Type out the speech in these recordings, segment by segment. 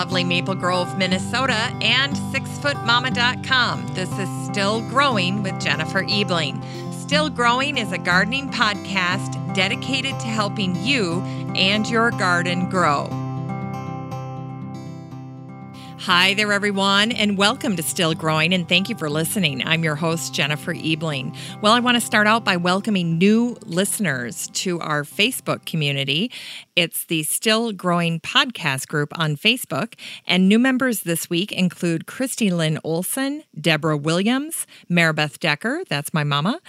lovely Maple Grove, Minnesota, and sixfootmama.com. This is Still Growing with Jennifer Ebling. Still Growing is a gardening podcast dedicated to helping you and your garden grow. Hi there, everyone, and welcome to Still Growing, and thank you for listening. I'm your host, Jennifer Ebling. Well, I want to start out by welcoming new listeners to our Facebook community. It's the Still Growing podcast group on Facebook, and new members this week include Christy Lynn Olson, Deborah Williams, Maribeth Decker, that's my mama,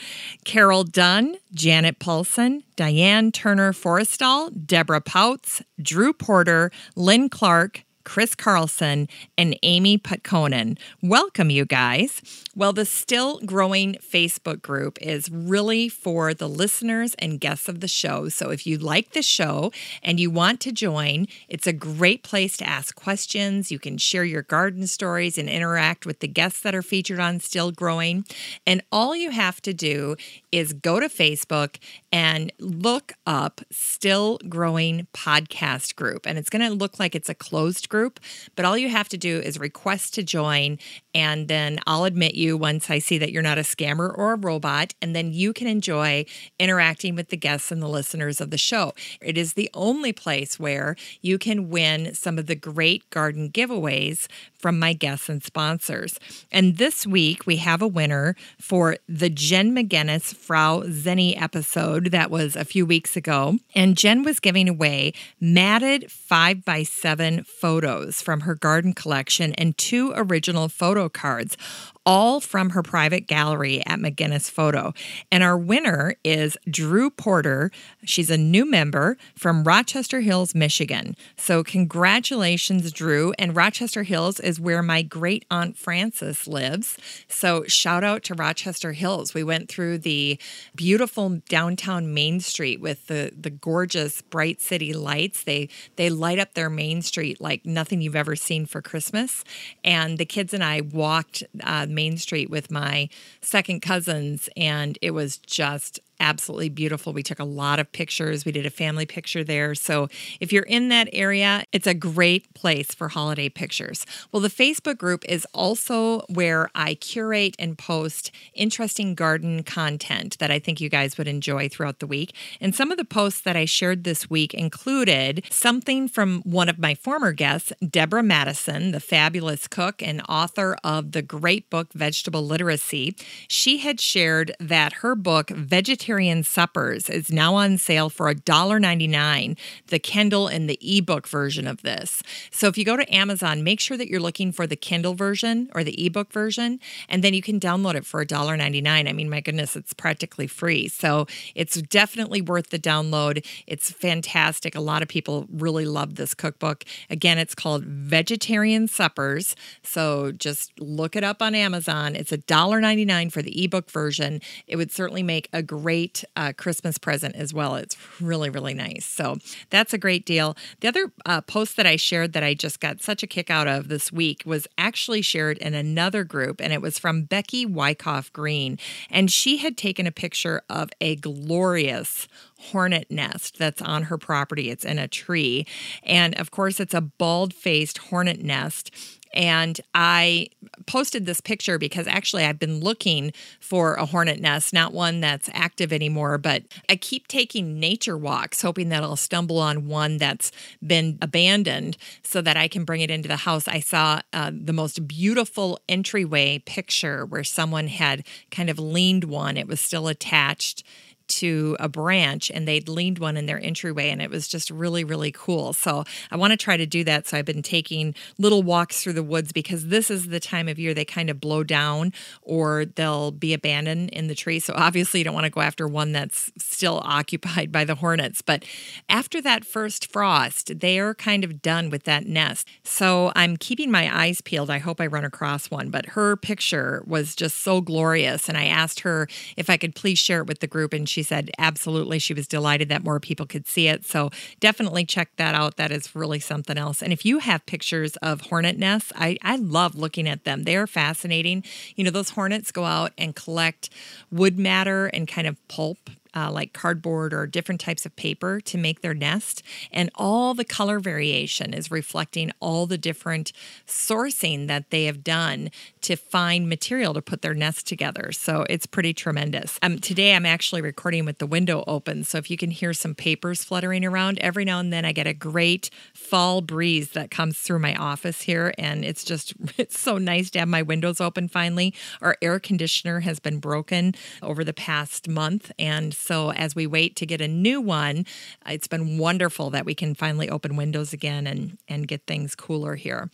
Carol Dunn, Janet Paulson, Diane Turner Forrestal, Deborah Pouts, Drew Porter, Lynn Clark, Chris Carlson, and Amy Putkonen. Welcome, you guys. Well, the Still Growing Facebook group is really for the listeners and guests of the show. So if you like the show and you want to join, it's a great place to ask questions. You can share your garden stories and interact with the guests that are featured on Still Growing. And all you have to do is go to Facebook and look up Still Growing Podcast Group. And it's going to look like it's a closed group, but all you have to do is request to join, and then I'll admit you once I see that you're not a scammer or a robot, and then you can enjoy interacting with the guests and the listeners of the show. It is the only place where you can win some of the great garden giveaways from my guests and sponsors. And this week we have a winner for the Jen McGinnis Frau Zenny episode that was a few weeks ago. And Jen was giving away matted five by seven photos from her garden collection and two original photo cards all from her private gallery at McGinnis Photo. And our winner is Drew Porter. She's a new member from Rochester Hills, Michigan. So, congratulations, Drew. And Rochester Hills is where my great aunt Frances lives. So, shout out to Rochester Hills. We went through the beautiful downtown Main Street with the, the gorgeous bright city lights. They, they light up their Main Street like nothing you've ever seen for Christmas. And the kids and I walked. Uh, Main Street with my second cousins, and it was just absolutely beautiful. We took a lot of pictures. We did a family picture there. So if you're in that area, it's a great place for holiday pictures. Well, the Facebook group is also where I curate and post interesting garden content that I think you guys would enjoy throughout the week. And some of the posts that I shared this week included something from one of my former guests, Deborah Madison, the fabulous cook and author of the great book Vegetable Literacy. She had shared that her book, Vegetarian Suppers is now on sale for $1.99, the Kindle and the ebook version of this. So if you go to Amazon, make sure that you're looking for the Kindle version or the ebook version, and then you can download it for $1.99. I mean, my goodness, it's practically free. So it's definitely worth the download. It's fantastic. A lot of people really love this cookbook. Again, it's called Vegetarian Suppers. So just look it up on Amazon. It's $1.99 for the ebook version. It would certainly make a great great uh, Christmas present as well. It's really, really nice. So that's a great deal. The other uh, post that I shared that I just got such a kick out of this week was actually shared in another group, and it was from Becky Wyckoff Green. And she had taken a picture of a glorious hornet nest that's on her property. It's in a tree. And of course, it's a bald faced hornet nest. And I posted this picture because actually I've been looking for a hornet nest, not one that's active anymore, but I keep taking nature walks, hoping that I'll stumble on one that's been abandoned so that I can bring it into the house. I saw uh, the most beautiful entryway picture where someone had kind of leaned one, it was still attached to a branch and they'd leaned one in their entryway and it was just really, really cool. So I want to try to do that. So I've been taking little walks through the woods because this is the time of year they kind of blow down or they'll be abandoned in the tree. So obviously you don't want to go after one that's still occupied by the hornets. But after that first frost, they are kind of done with that nest. So I'm keeping my eyes peeled. I hope I run across one. But her picture was just so glorious. And I asked her if I could please share it with the group. And she she said absolutely she was delighted that more people could see it. So definitely check that out. That is really something else. And if you have pictures of hornet nests, I, I love looking at them. They are fascinating. You know, those hornets go out and collect wood matter and kind of pulp uh, like cardboard or different types of paper to make their nest. And all the color variation is reflecting all the different sourcing that they have done to find material to put their nest together. So it's pretty tremendous. Um, today I'm actually recording with the window open. So if you can hear some papers fluttering around, every now and then I get a great fall breeze that comes through my office here. And it's just, it's so nice to have my windows open finally. Our air conditioner has been broken over the past month. And so as we wait to get a new one, it's been wonderful that we can finally open windows again and, and get things cooler here.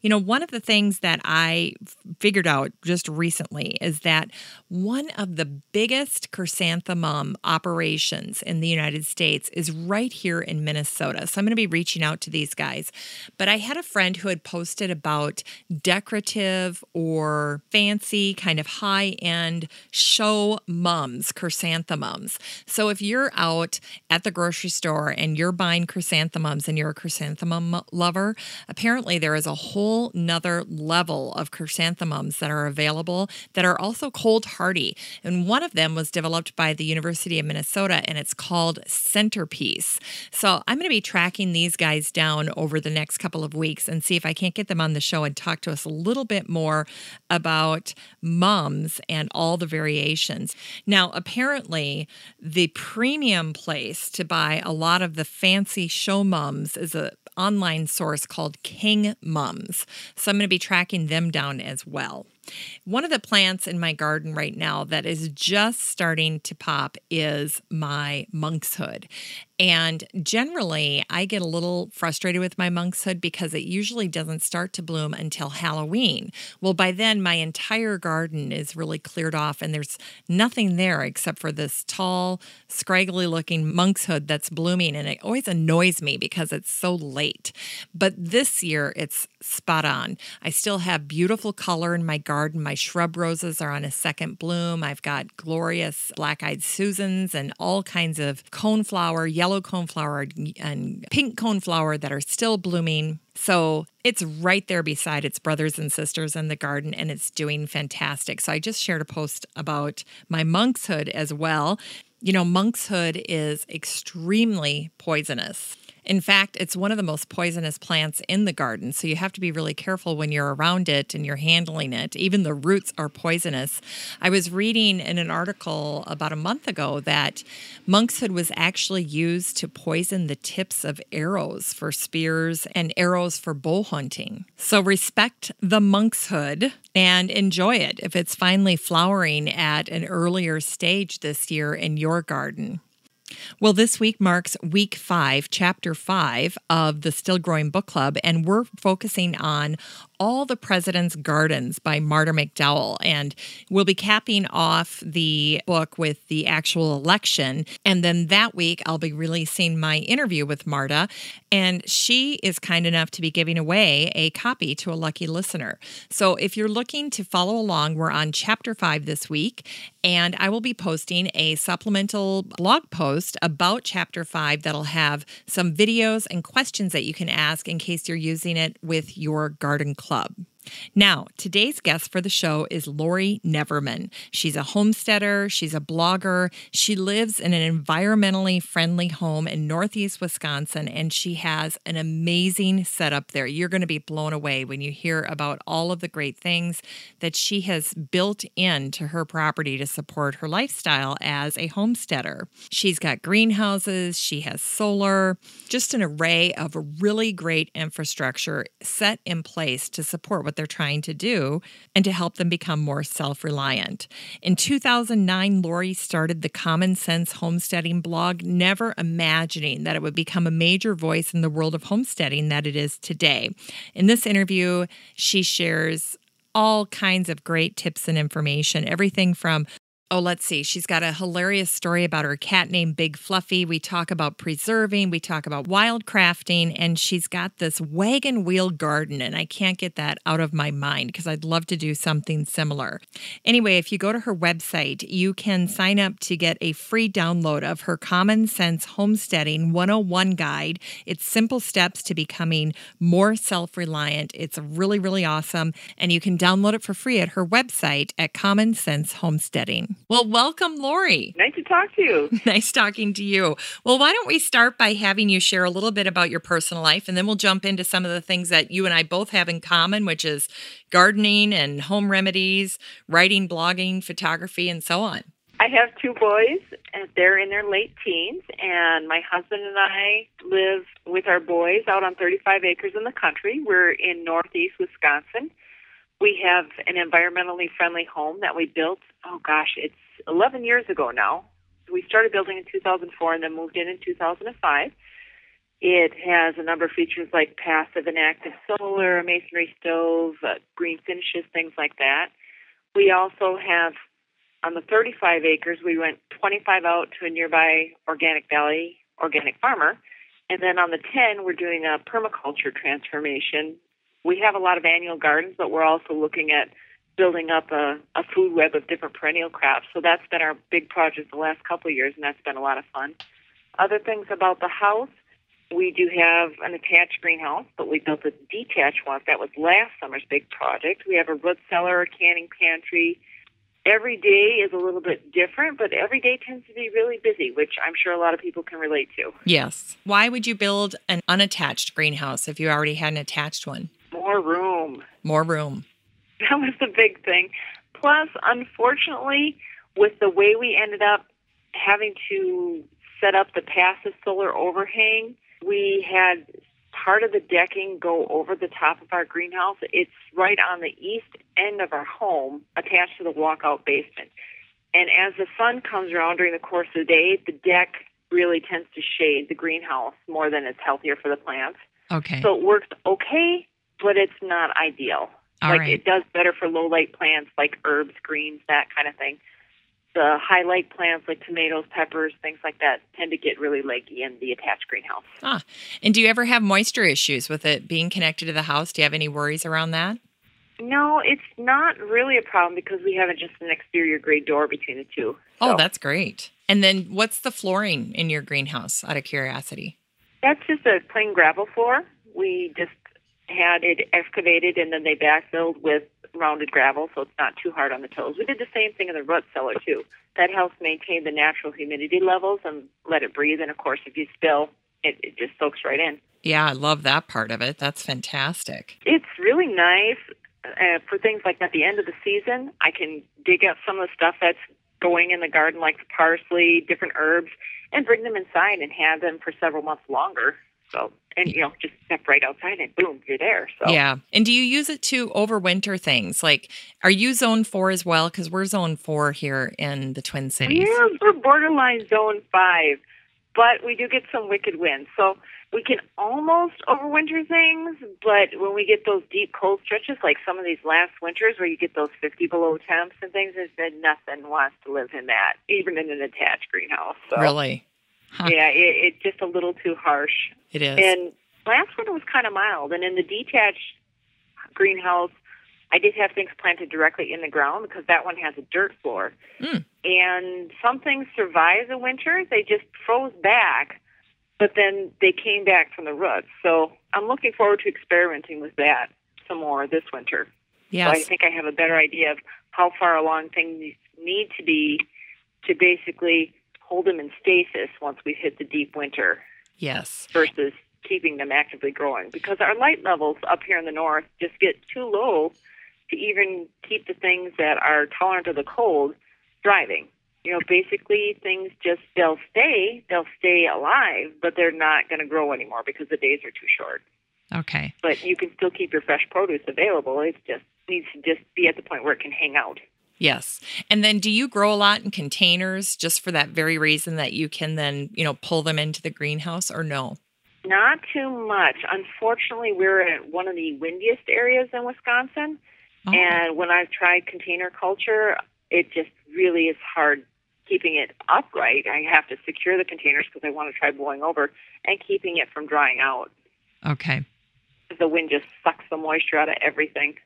You know, one of the things that I figured out just recently is that one of the biggest chrysanthemum operations in the United States is right here in Minnesota. So I'm going to be reaching out to these guys. But I had a friend who had posted about decorative or fancy, kind of high end show mums, chrysanthemums. So if you're out at the grocery store and you're buying chrysanthemums and you're a chrysanthemum lover, apparently there is a whole nother level of chrysanthemums that are available that are also cold hardy. And one of them was developed by the University of Minnesota and it's called Centerpiece. So I'm going to be tracking these guys down over the next couple of weeks and see if I can't get them on the show and talk to us a little bit more about mums and all the variations. Now, apparently, the premium place to buy a lot of the fancy show mums is a online source called King Mums. So I'm going to be tracking them down as well. One of the plants in my garden right now that is just starting to pop is my monkshood. And generally, I get a little frustrated with my monkshood because it usually doesn't start to bloom until Halloween. Well, by then, my entire garden is really cleared off, and there's nothing there except for this tall, scraggly looking monkshood that's blooming. And it always annoys me because it's so late. But this year, it's spot on. I still have beautiful color in my garden. My shrub roses are on a second bloom. I've got glorious black eyed Susans and all kinds of coneflower, yellow coneflower and pink coneflower that are still blooming. So it's right there beside its brothers and sisters in the garden, and it's doing fantastic. So I just shared a post about my monkshood as well. You know, monkshood is extremely poisonous. In fact, it's one of the most poisonous plants in the garden, so you have to be really careful when you're around it and you're handling it. Even the roots are poisonous. I was reading in an article about a month ago that monkshood was actually used to poison the tips of arrows for spears and arrows for bow hunting. So respect the monkshood and enjoy it if it's finally flowering at an earlier stage this year in your garden. Well, this week marks week five, chapter five of the Still Growing Book Club, and we're focusing on all the President's Gardens by Marta McDowell. And we'll be capping off the book with the actual election. And then that week, I'll be releasing my interview with Marta. And she is kind enough to be giving away a copy to a lucky listener. So if you're looking to follow along, we're on chapter five this week. And I will be posting a supplemental blog post about chapter five that'll have some videos and questions that you can ask in case you're using it with your garden club club. Now, today's guest for the show is Laurie Neverman. She's a homesteader, she's a blogger, she lives in an environmentally friendly home in Northeast Wisconsin, and she has an amazing setup there. You're going to be blown away when you hear about all of the great things that she has built into her property to support her lifestyle as a homesteader. She's got greenhouses, she has solar, just an array of really great infrastructure set in place to support what they're trying to do and to help them become more self reliant. In 2009, Laurie started the Common Sense Homesteading blog, never imagining that it would become a major voice in the world of homesteading that it is today. In this interview, she shares all kinds of great tips and information, everything from Oh, let's see. She's got a hilarious story about her cat named Big Fluffy. We talk about preserving, we talk about wild crafting, and she's got this wagon wheel garden. And I can't get that out of my mind because I'd love to do something similar. Anyway, if you go to her website, you can sign up to get a free download of her Common Sense Homesteading 101 guide. It's simple steps to becoming more self reliant. It's really, really awesome. And you can download it for free at her website at Common Sense Homesteading. Well, welcome, Laurie. Nice to talk to you. nice talking to you. Well, why don't we start by having you share a little bit about your personal life, and then we'll jump into some of the things that you and I both have in common, which is gardening and home remedies, writing, blogging, photography, and so on. I have two boys, and they're in their late teens, and my husband and I live with our boys out on 35 acres in the country. We're in northeast Wisconsin. We have an environmentally friendly home that we built, oh gosh, it's 11 years ago now. We started building in 2004 and then moved in in 2005. It has a number of features like passive and active solar, a masonry stove, uh, green finishes, things like that. We also have, on the 35 acres, we went 25 out to a nearby Organic Valley organic farmer. And then on the 10, we're doing a permaculture transformation we have a lot of annual gardens, but we're also looking at building up a, a food web of different perennial crops. So that's been our big project the last couple of years, and that's been a lot of fun. Other things about the house, we do have an attached greenhouse, but we built a detached one. That was last summer's big project. We have a root cellar, a canning pantry. Every day is a little bit different, but every day tends to be really busy, which I'm sure a lot of people can relate to. Yes. Why would you build an unattached greenhouse if you already had an attached one? More room. More room. That was the big thing. Plus, unfortunately, with the way we ended up having to set up the passive solar overhang, we had part of the decking go over the top of our greenhouse. It's right on the east end of our home, attached to the walkout basement. And as the sun comes around during the course of the day, the deck really tends to shade the greenhouse more than it's healthier for the plants. Okay. So it works okay but it's not ideal. All like right. it does better for low light plants like herbs, greens, that kind of thing. The high light plants like tomatoes, peppers, things like that tend to get really leggy in the attached greenhouse. Ah, and do you ever have moisture issues with it being connected to the house? Do you have any worries around that? No, it's not really a problem because we have just an exterior grade door between the two. Oh, that's great. And then what's the flooring in your greenhouse out of curiosity? that's just a plain gravel floor. We just had it excavated and then they backfilled with rounded gravel so it's not too hard on the toes. We did the same thing in the root cellar too. That helps maintain the natural humidity levels and let it breathe. And of course, if you spill, it, it just soaks right in. Yeah, I love that part of it. That's fantastic. It's really nice uh, for things like at the end of the season. I can dig up some of the stuff that's going in the garden, like the parsley, different herbs, and bring them inside and have them for several months longer. So, and you know, just step right outside and boom, you're there. So, Yeah. And do you use it to overwinter things? Like, are you zone four as well? Because we're zone four here in the Twin Cities. Yeah, we're borderline zone five, but we do get some wicked winds. So we can almost overwinter things, but when we get those deep cold stretches, like some of these last winters where you get those 50 below temps and things, it's been nothing wants to live in that, even in an attached greenhouse. So, Really? Huh. Yeah, it, it's just a little too harsh. It is. And last winter was kind of mild, and in the detached greenhouse, I did have things planted directly in the ground because that one has a dirt floor. Mm. And some things survived the winter; they just froze back, but then they came back from the roots. So I'm looking forward to experimenting with that some more this winter. So I think I have a better idea of how far along things need to be to basically hold them in stasis once we hit the deep winter Yes. versus keeping them actively growing because our light levels up here in the north just get too low to even keep the things that are tolerant of the cold thriving. You know, basically things just they'll stay, they'll stay alive, but they're not going to grow anymore because the days are too short. Okay. But you can still keep your fresh produce available. It just needs to just be at the point where it can hang out. Yes. And then do you grow a lot in containers just for that very reason that you can then, you know, pull them into the greenhouse or no? Not too much. Unfortunately, we're in one of the windiest areas in Wisconsin. Oh. And when I've tried container culture, it just really is hard keeping it upright. I have to secure the containers because I want to try blowing over and keeping it from drying out. Okay. The wind just sucks the moisture out of everything.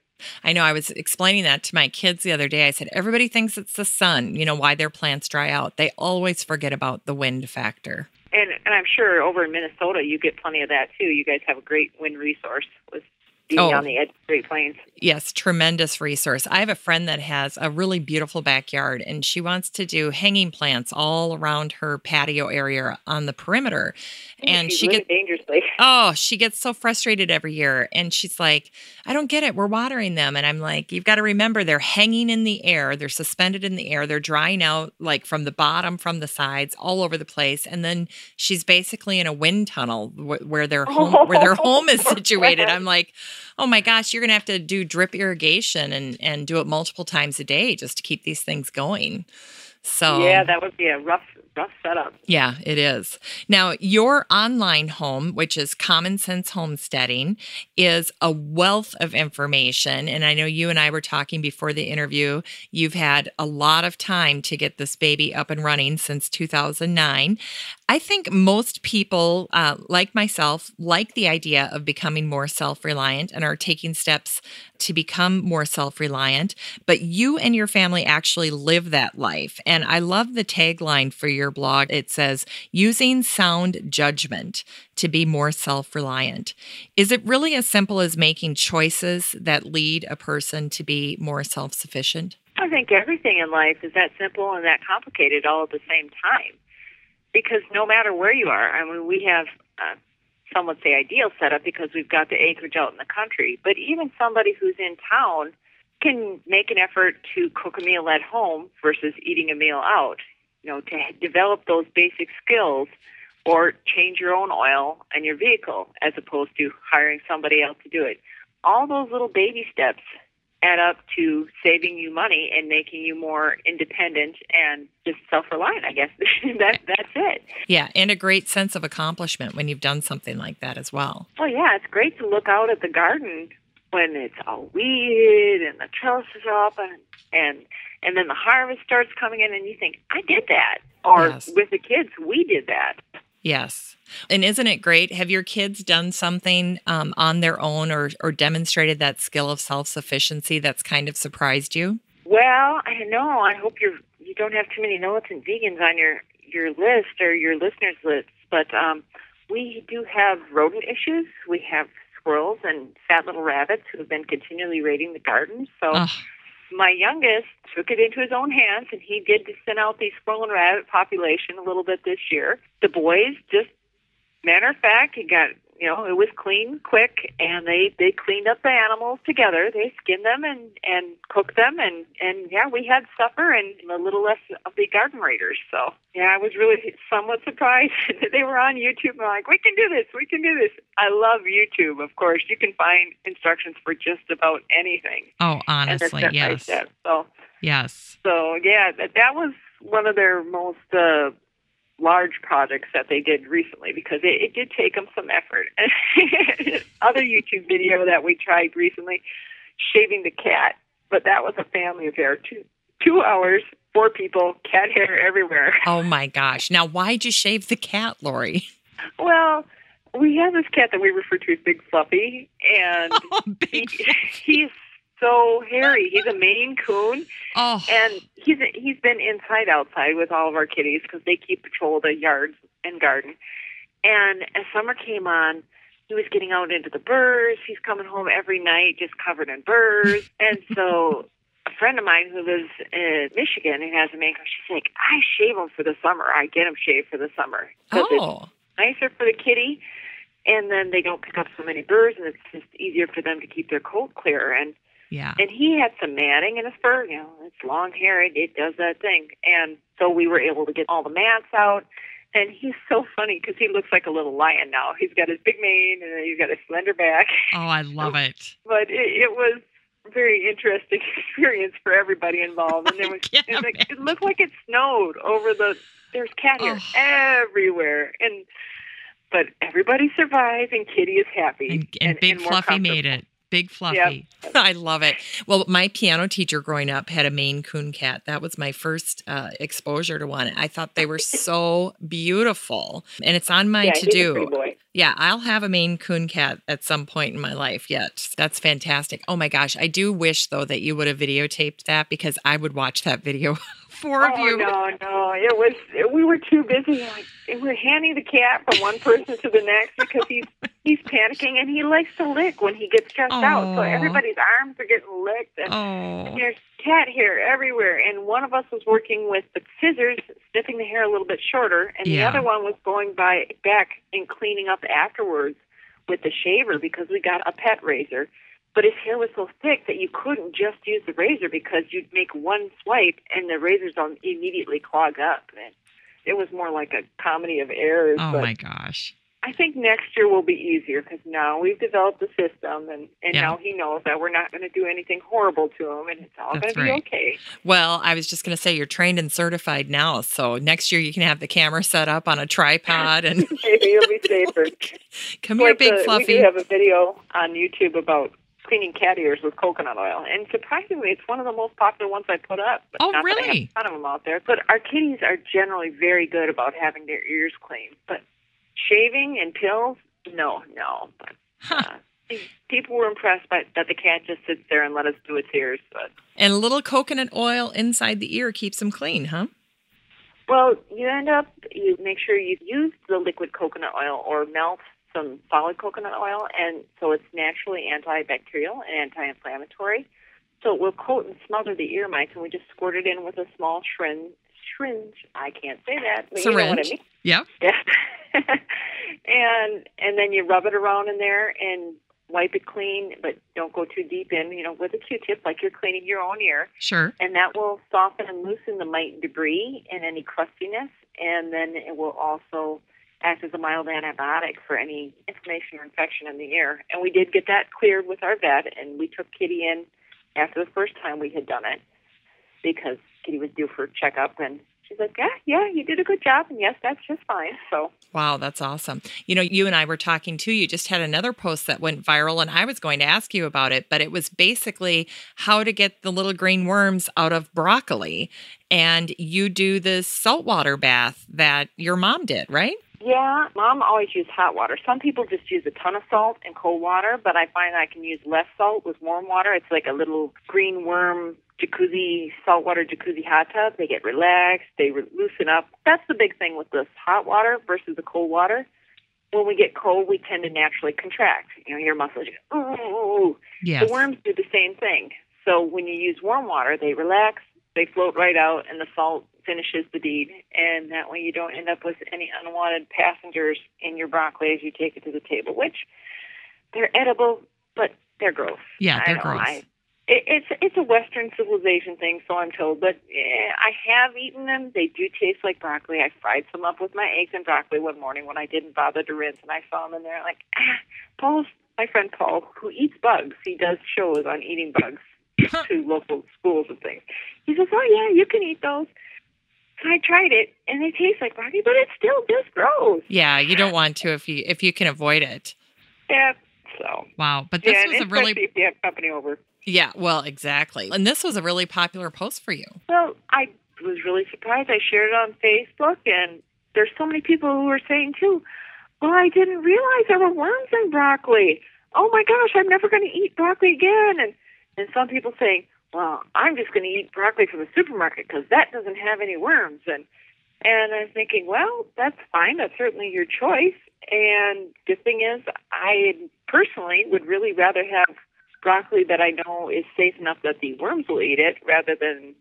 I know I was explaining that to my kids the other day. I said, everybody thinks it's the sun, you know, why their plants dry out. They always forget about the wind factor. And and I'm sure over in Minnesota you get plenty of that too. You guys have a great wind resource with being Oh. on the edge of Great Plains. Yes, tremendous resource. I have a friend that has a really beautiful backyard and she wants to do hanging plants all around her patio area on the perimeter. And she gets dangerously. Oh, she gets so frustrated every year. And she's like, I don't get it. We're watering them. And I'm like, you've got to remember they're hanging in the air. They're suspended in the air. They're drying out like from the bottom, from the sides, all over the place. And then she's basically in a wind tunnel where their home, where their home is situated. I'm like, oh my gosh, you're going to have to do drip irrigation and, and do it multiple times a day just to keep these things going. So Yeah, that would be a rough, rough setup. yeah, it is. Now, your online home, which is Common Sense Homesteading, is a wealth of information. And I know you and I were talking before the interview. You've had a lot of time to get this baby up and running since 2009. I think most people, uh, like myself, like the idea of becoming more self reliant and are taking steps to become more self reliant. But you and your family actually live that life. And I love the tagline for your blog. It says, using sound judgment to be more self reliant. Is it really as simple as making choices that lead a person to be more self sufficient? I think everything in life is that simple and that complicated all at the same time. Because no matter where you are, I mean, we have, uh, some would say ideal setup because we've got the acreage out in the country. But even somebody who's in town can make an effort to cook a meal at home versus eating a meal out. You know, to develop those basic skills or change your own oil and your vehicle as opposed to hiring somebody else to do it. All those little baby steps add up to saving you money and making you more independent and just self-reliant. I guess that that's it. Yeah, and a great sense of accomplishment when you've done something like that as well. Well, yeah, it's great to look out at the garden when it's all weeded and the trellis is up and and and then the harvest starts coming in and you think I did that. Or Yes. with the kids, we did that. Yes. And isn't it great? Have your kids done something um, on their own or, or demonstrated that skill of self sufficiency that's kind of surprised you? Well, I know. I hope you're you don't have too many notes and vegans on your your list or your listeners list, but um, we do have rodent issues. We have squirrels and fat little rabbits who have been continually raiding the garden. So Ugh. my youngest took it into his own hands, and he did thin out the squirrel and rabbit population a little bit this year. The boys just matter of fact, he got you know it was clean, quick, and they they cleaned up the animals together. They skinned them and and cooked them, and and yeah, we had supper and a little less of the garden raiders. So yeah, I was really somewhat surprised that they were on YouTube. and like, we can do this, we can do this. I love YouTube. Of course, you can find instructions for just about anything. Oh, honestly, yes. So Yes. so yeah, that that was one of their most uh, large projects that they did recently because it, it did take them some effort. Other YouTube video that we tried recently, shaving the cat, but that was a family affair. Two two hours, four people, cat hair everywhere. Oh my gosh. Now, why'd you shave the cat, Laurie? Well, we have this cat that we refer to as Big Fluffy, and Oh, he, big. he's so hairy. He's a Maine Coon. Oh, and he's he's been inside outside with all of our kitties because they keep patrol the yards and garden. And as summer came on, he was getting out into the burrs. He's coming home every night just covered in burrs. and so a friend of mine who lives in Michigan and has a Maine Coon, she's like, I shave him for the summer. I get him shaved for the summer because it's oh, nicer for the kitty. And then they don't pick up so many burrs, and it's just easier for them to keep their coat clear. And yeah. and he had some matting in his fur. You know, it's long hair. It, it does that thing. And so we were able to get all the mats out. And he's so funny because he looks like a little lion now. He's got his big mane and he's got a slender back. Oh, I love it. But it, it was a very interesting experience for everybody involved. And there was, it, like, it looked like it snowed over the. There's cat hair Oh. everywhere, and but everybody survived, and Kitty is happy. And, and Big more Fluffy made it. Big Fluffy. I love it. Well, my piano teacher growing up had a Maine Coon cat. That was my first uh, exposure to one. I thought they were so beautiful. And it's on my yeah, to do. Yeah, I'll have a Maine Coon cat at some point in my life yet. That's fantastic. Oh my gosh. I do wish, though, that you would have videotaped that because I would watch that video. Four of oh, you. no, no. It was we were too busy. Like we were handing the cat from one person to the next because he's he's panicking and he likes to lick when he gets stressed out. So everybody's arms are getting licked and Oh. there's cat hair everywhere. And one of us was working with the scissors, snipping the hair a little bit shorter, and Yeah. the other one was going by back and cleaning up afterwards with the shaver because we got a pet razor. But his hair was so thick that you couldn't just use the razor because you'd make one swipe and the razors will immediately clog up. And it was more like a comedy of errors. Oh my gosh. I think next year will be easier because now we've developed the system, and and Yeah. now he knows that we're not going to do anything horrible to him, and it's all going That's to be okay. Well, I was just going to say you're trained and certified now. So next year you can have the camera set up on a tripod and Maybe it'll be safer. come here, big the- fluffy. We do have a video on YouTube about cleaning cat ears with coconut oil, and surprisingly, it's one of the most popular ones I put up. But Oh, not That I really? have a ton of them out there. But our kitties are generally very good about having their ears cleaned, but shaving and pills, no, no. But Huh. uh, people were impressed by that the cat just sits there and let us do its ears, but. And a little coconut oil inside the ear keeps them clean, huh? Well, you end up you make sure you use the liquid coconut oil or melt some solid coconut oil, and so it's naturally antibacterial and anti-inflammatory. So it will coat and smother the ear mites, and we just squirt it in with a small syringe. Syringe. I can't say that. But You know what I Syringe. mean? Yep. Yeah. and and then you rub it around in there and wipe it clean, but don't go too deep in. You know, with a Q-tip, like you're cleaning your own ear Sure. and that will soften and loosen the mite debris and any crustiness, and then it will also act as a mild antibiotic for any inflammation or infection in the ear. And we did get that cleared with our vet, and we took Kitty in after the first time we had done it because Kitty was due for checkup, and she's like, "Yeah, yeah, you did a good job, and yes, that's just fine." So Wow, that's awesome. You know, you and I were talking too. You just had another post that went viral, and I was going to ask you about it, but it was basically how to get the little green worms out of broccoli. And you do this saltwater bath that your mom did, right? Yeah, mom always used hot water. Some people just use a ton of salt and cold water, but I find I can use less salt with warm water. It's like a little green worm jacuzzi, saltwater jacuzzi hot tub. They get relaxed, they re- loosen up. That's the big thing with this hot water versus the cold water. When we get cold, we tend to naturally contract. You know, your muscles, ooh, ooh, ooh. Yes. The worms do the same thing. So when you use warm water, they relax, they float right out, and the salt finishes the deed. And that way you don't end up with any unwanted passengers in your broccoli as you take it to the table, which they're edible, but they're gross. Yeah, they're gross. I, it, it's it's a Western civilization thing, so I'm told. But eh, I have eaten them. They do taste like broccoli. I fried some up with my eggs and broccoli one morning when I didn't bother to rinse, and I saw them in there. Like, ah, Paul's my friend Paul, who eats bugs. He does shows on eating bugs to local schools and things. He says, "Oh yeah, you can eat those." So I tried it, and they taste like broccoli, but it's still just gross. Yeah, you don't want to if you if you can avoid it. Yeah. So Wow, but this yeah, was a really if you have company over. Yeah, well, exactly. And this was a really popular post for you. Well, I was really surprised. I shared it on Facebook, and there's so many people who were saying too. Well, I didn't realize there were worms in broccoli. Oh my gosh, I'm never going to eat broccoli again. And and some people saying, well, I'm just going to eat broccoli from the supermarket because that doesn't have any worms. And and I'm thinking, well, that's fine. That's certainly your choice. And the thing is, I personally would really rather have broccoli that I know is safe enough that the worms will eat it rather than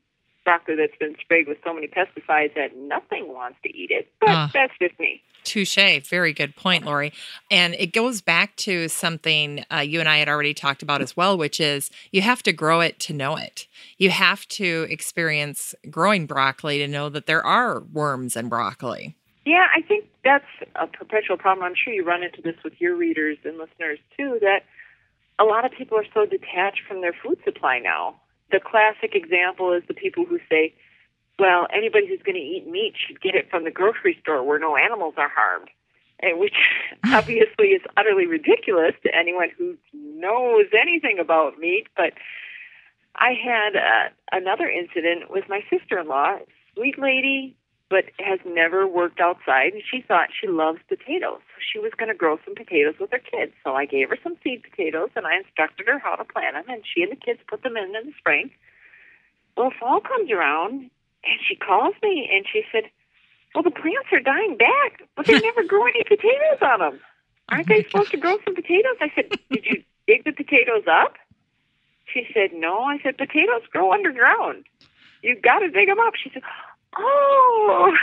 broccoli that's been sprayed with so many pesticides that nothing wants to eat it. But Ah. that's just me. Touche. Very good point, Laurie. And it goes back to something uh, you and I had already talked about as well, which is you have to grow it to know it. You have to experience growing broccoli to know that there are worms in broccoli. Yeah, I think that's a perpetual problem. I'm sure you run into this with your readers and listeners too, that a lot of people are so detached from their food supply now. The classic example is the people who say, well, anybody who's going to eat meat should get it from the grocery store where no animals are harmed. And which obviously is utterly ridiculous to anyone who knows anything about meat. But I had uh, another incident with my sister-in-law, sweet lady, but has never worked outside. And she thought she loves potatoes, so she was going to grow some potatoes with her kids. So I gave her some seed potatoes, and I instructed her how to plant them. And she and the kids put them in in the spring. Well, fall comes around, and she calls me, and she said, "Well, the plants are dying back, but they never grew any potatoes on them." aren't they oh supposed to grow some potatoes? I said, did you dig the potatoes up? She said, no. I said, potatoes grow underground. You've got to dig them up. She said, oh.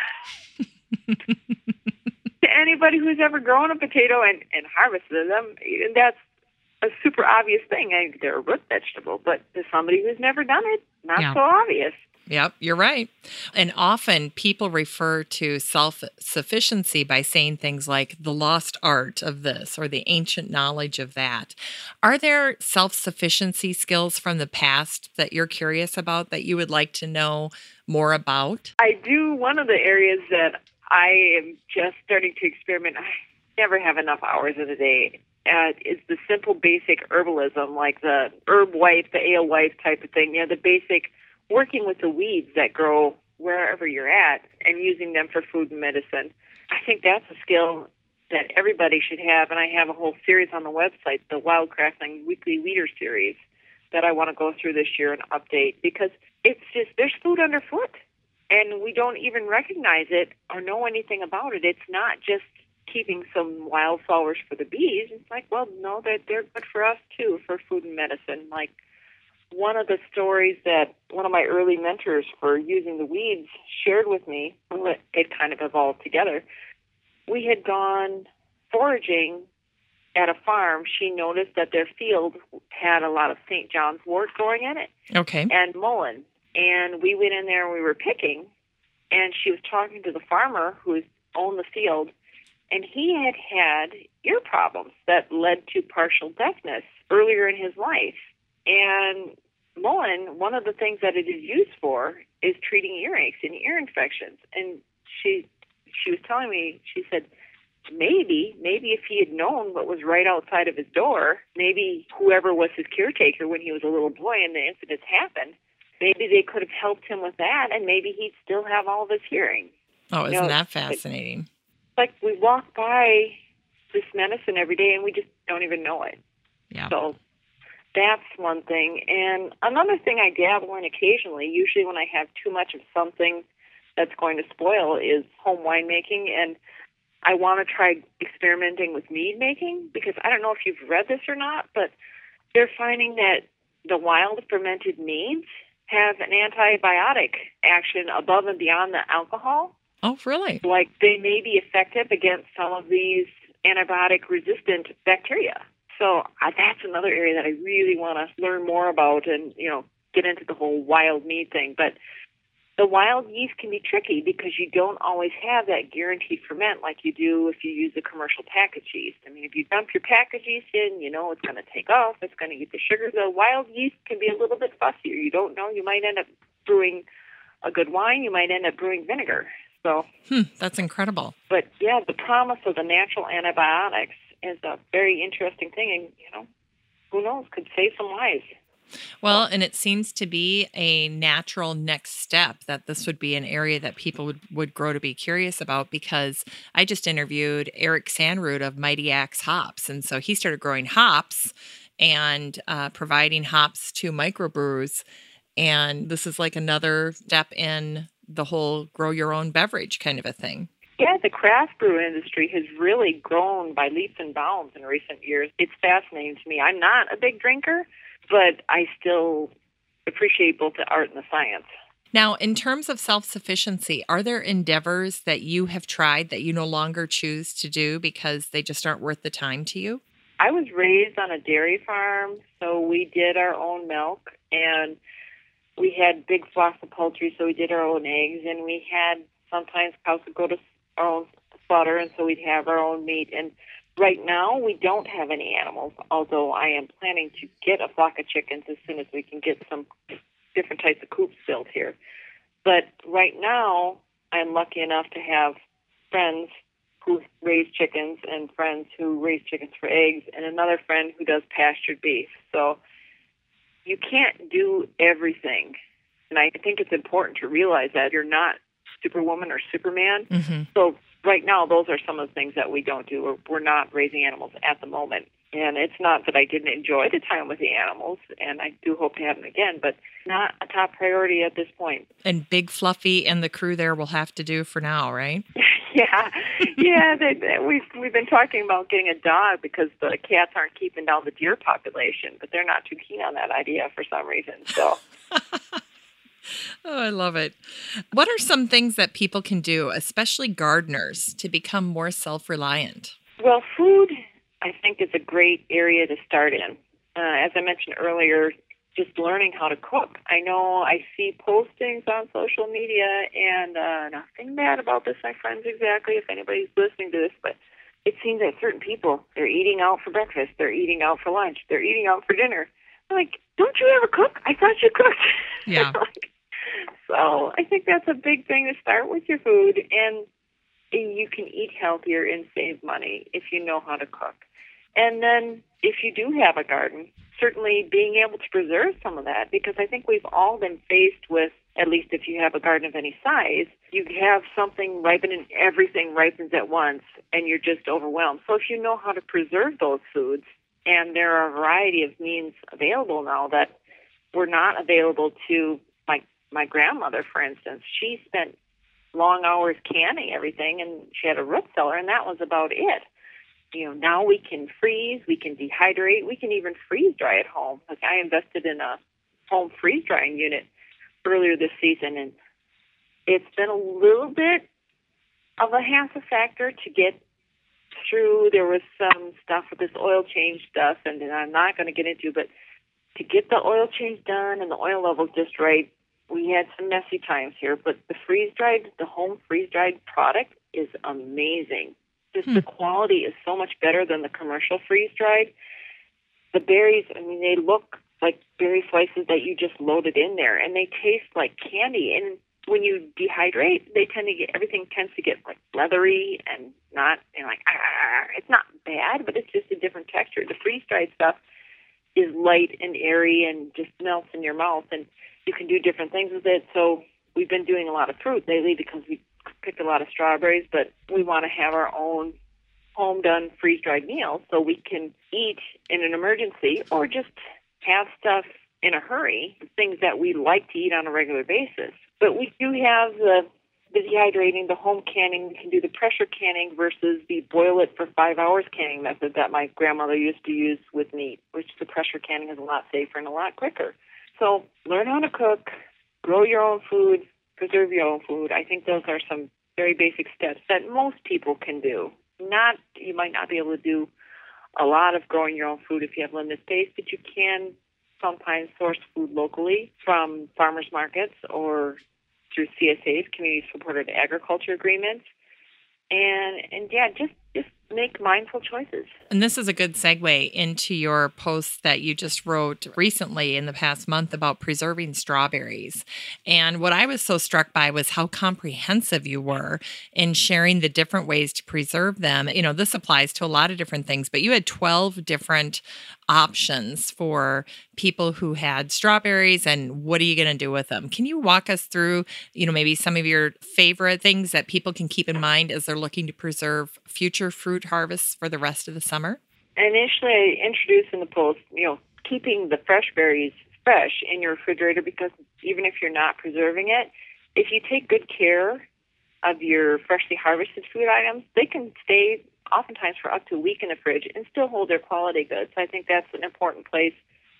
to anybody who's ever grown a potato and, and harvested them, that's a super obvious thing. I, they're a root vegetable, but to somebody who's never done it, not yeah. so obvious. Yep, you're right. And often people refer to self sufficiency by saying things like the lost art of this or the ancient knowledge of that. Are there self sufficiency skills from the past that you're curious about that you would like to know more about? I do. One of the areas that I am just starting to experiment, I never have enough hours in a day. Uh, is the simple basic herbalism, like the herb wife, the alewife type of thing. You know, the basic working with the weeds that grow wherever you're at and using them for food and medicine. I think that's a skill that everybody should have, and I have a whole series on the website, the Wildcrafting Weekly Leader Series, that I want to go through this year and update because it's just there's food underfoot, and we don't even recognize it or know anything about it. It's not just keeping some wildflowers for the bees. It's like, well, no, that they're, they're good for us too for food and medicine, like one of the stories that one of my early mentors for using the weeds shared with me, it kind of evolved together. We had gone foraging at a farm. She noticed that their field had a lot of St. John's wort growing in it. Okay. And mullein. And we went in there and we were picking, and she was talking to the farmer who owned the field, and he had had ear problems that led to partial deafness earlier in his life. And mullein, one of the things that it is used for is treating earaches and ear infections. And she she was telling me, she said, maybe, maybe if he had known what was right outside of his door, maybe whoever was his caretaker when he was a little boy and the incidents happened, maybe they could have helped him with that, and maybe he'd still have all of his hearing. Oh, isn't you know, that fascinating? Like we walk by this medicine every day, and we just don't even know it. Yeah. So that's one thing. And another thing I dabble in occasionally, usually when I have too much of something that's going to spoil, is home winemaking. And I want to try experimenting with mead making because I don't know if you've read this or not, but they're finding that the wild fermented meads have an antibiotic action above and beyond the alcohol. Oh, really? Like they may be effective against some of these antibiotic resistant bacteria. So uh, that's another area that I really want to learn more about and, you know, get into the whole wild mead thing. But the wild yeast can be tricky because you don't always have that guaranteed ferment like you do if you use a commercial package yeast. I mean, if you dump your package yeast in, you know it's going to take off, it's going to get the sugar. The wild yeast can be a little bit fussier. You don't know. You might end up brewing a good wine, you might end up brewing vinegar. So hmm, that's incredible. But yeah, the promise of the natural antibiotics is a very interesting thing, and you know, who knows, could save some lives. Well, and it seems to be a natural next step that this would be an area that people would, would grow to be curious about because I just interviewed Eric Sannerud of Mighty Axe Hops. And so he started growing hops and uh, providing hops to microbrews. And this is like another step in the whole grow your own beverage kind of a thing. Yeah, the craft brew industry has really grown by leaps and bounds in recent years. It's fascinating to me. I'm not a big drinker, but I still appreciate both the art and the science. Now, in terms of self sufficiency, are there endeavors that you have tried that you no longer choose to do because they just aren't worth the time to you? I was raised on a dairy farm, so we did our own milk and we had big flocks of poultry, so we did our own eggs, and we had sometimes cows would go to our own slaughter, and so we'd have our own meat. And right now, we don't have any animals, although I am planning to get a flock of chickens as soon as we can get some different types of coops built here. But right now, I'm lucky enough to have friends who raise chickens and friends who raise chickens for eggs and another friend who does pastured beef. So you can't do everything. And I think it's important to realize that you're not Superwoman or Superman. Mm-hmm. So right now, those are some of the things that we don't do. We're, we're not raising animals at the moment. And it's not that I didn't enjoy the time with the animals, and I do hope to have them again, but not a top priority at this point. And Big Fluffy and the crew there will have to do for now, right? yeah, yeah. They, they, we've we've been talking about getting a dog because the cats aren't keeping down the deer population, but they're not too keen on that idea for some reason. So. Oh, I love it. What are some things that people can do, especially gardeners, to become more self reliant? Well, food, I think, is a great area to start in. Uh, as I mentioned earlier, just learning how to cook. I know I see postings on social media, and uh, nothing bad about this, my friends, exactly, if anybody's listening to this, but it seems that certain people, they're eating out for breakfast, they're eating out for lunch, they're eating out for dinner. Like, don't you ever cook? I thought you cooked. Yeah. like, so I think that's a big thing to start with your food, and you can eat healthier and save money if you know how to cook. And then if you do have a garden, certainly being able to preserve some of that, because I think we've all been faced with, at least if you have a garden of any size, you have something ripening, everything ripens at once, and you're just overwhelmed. So if you know how to preserve those foods, and there are a variety of means available now that were not available to my my grandmother, for instance. She spent long hours canning everything, and she had a root cellar, and that was about it. You know, now we can freeze, we can dehydrate, we can even freeze dry at home. Like I invested in a home freeze drying unit earlier this season, and it's been a little bit of a hassle factor to get through. There was some stuff with this oil change stuff, and I'm not going to get into, but to get the oil change done and the oil level just right, we had some messy times here. But the freeze dried, the home freeze dried product is amazing. Just hmm. the quality is so much better than the commercial freeze dried. The berries, I mean, they look like berry slices that you just loaded in there, and they taste like candy. And when you dehydrate, they tend to get everything tends to get like leathery and not and like ah, ah, ah, ah, it's not bad, but it's just a different texture. The freeze dried stuff is light and airy and just melts in your mouth, and you can do different things with it. So we've been doing a lot of fruit lately because we picked a lot of strawberries, but we want to have our own home done freeze dried meals so we can eat in an emergency or just have stuff in a hurry, things that we like to eat on a regular basis. But we do have the the dehydrating, the home canning, we can do the pressure canning versus the boil it for five hours canning method that my grandmother used to use with meat, which the pressure canning is a lot safer and a lot quicker. So learn how to cook, grow your own food, preserve your own food. I think those are some very basic steps that most people can do. Not you might not be able to do a lot of growing your own food if you have limited space, but you can sometimes source food locally from farmers markets or through CSA's community supported agriculture agreements. And and yeah, just just make mindful choices. And this is a good segue into your post that you just wrote recently in the past month about preserving strawberries. And what I was so struck by was how comprehensive you were in sharing the different ways to preserve them. You know, this applies to a lot of different things, but you had 12 different options for people who had strawberries and what are you going to do with them? Can you walk us through, you know, maybe some of your favorite things that people can keep in mind as they're looking to preserve future fruit harvests for the rest of the summer? Initially, I introduced in the post, you know, keeping the fresh berries fresh in your refrigerator because even if you're not preserving it, if you take good care of your freshly harvested food items, they can stay oftentimes for up to a week in the fridge and still hold their quality good. So I think that's an important place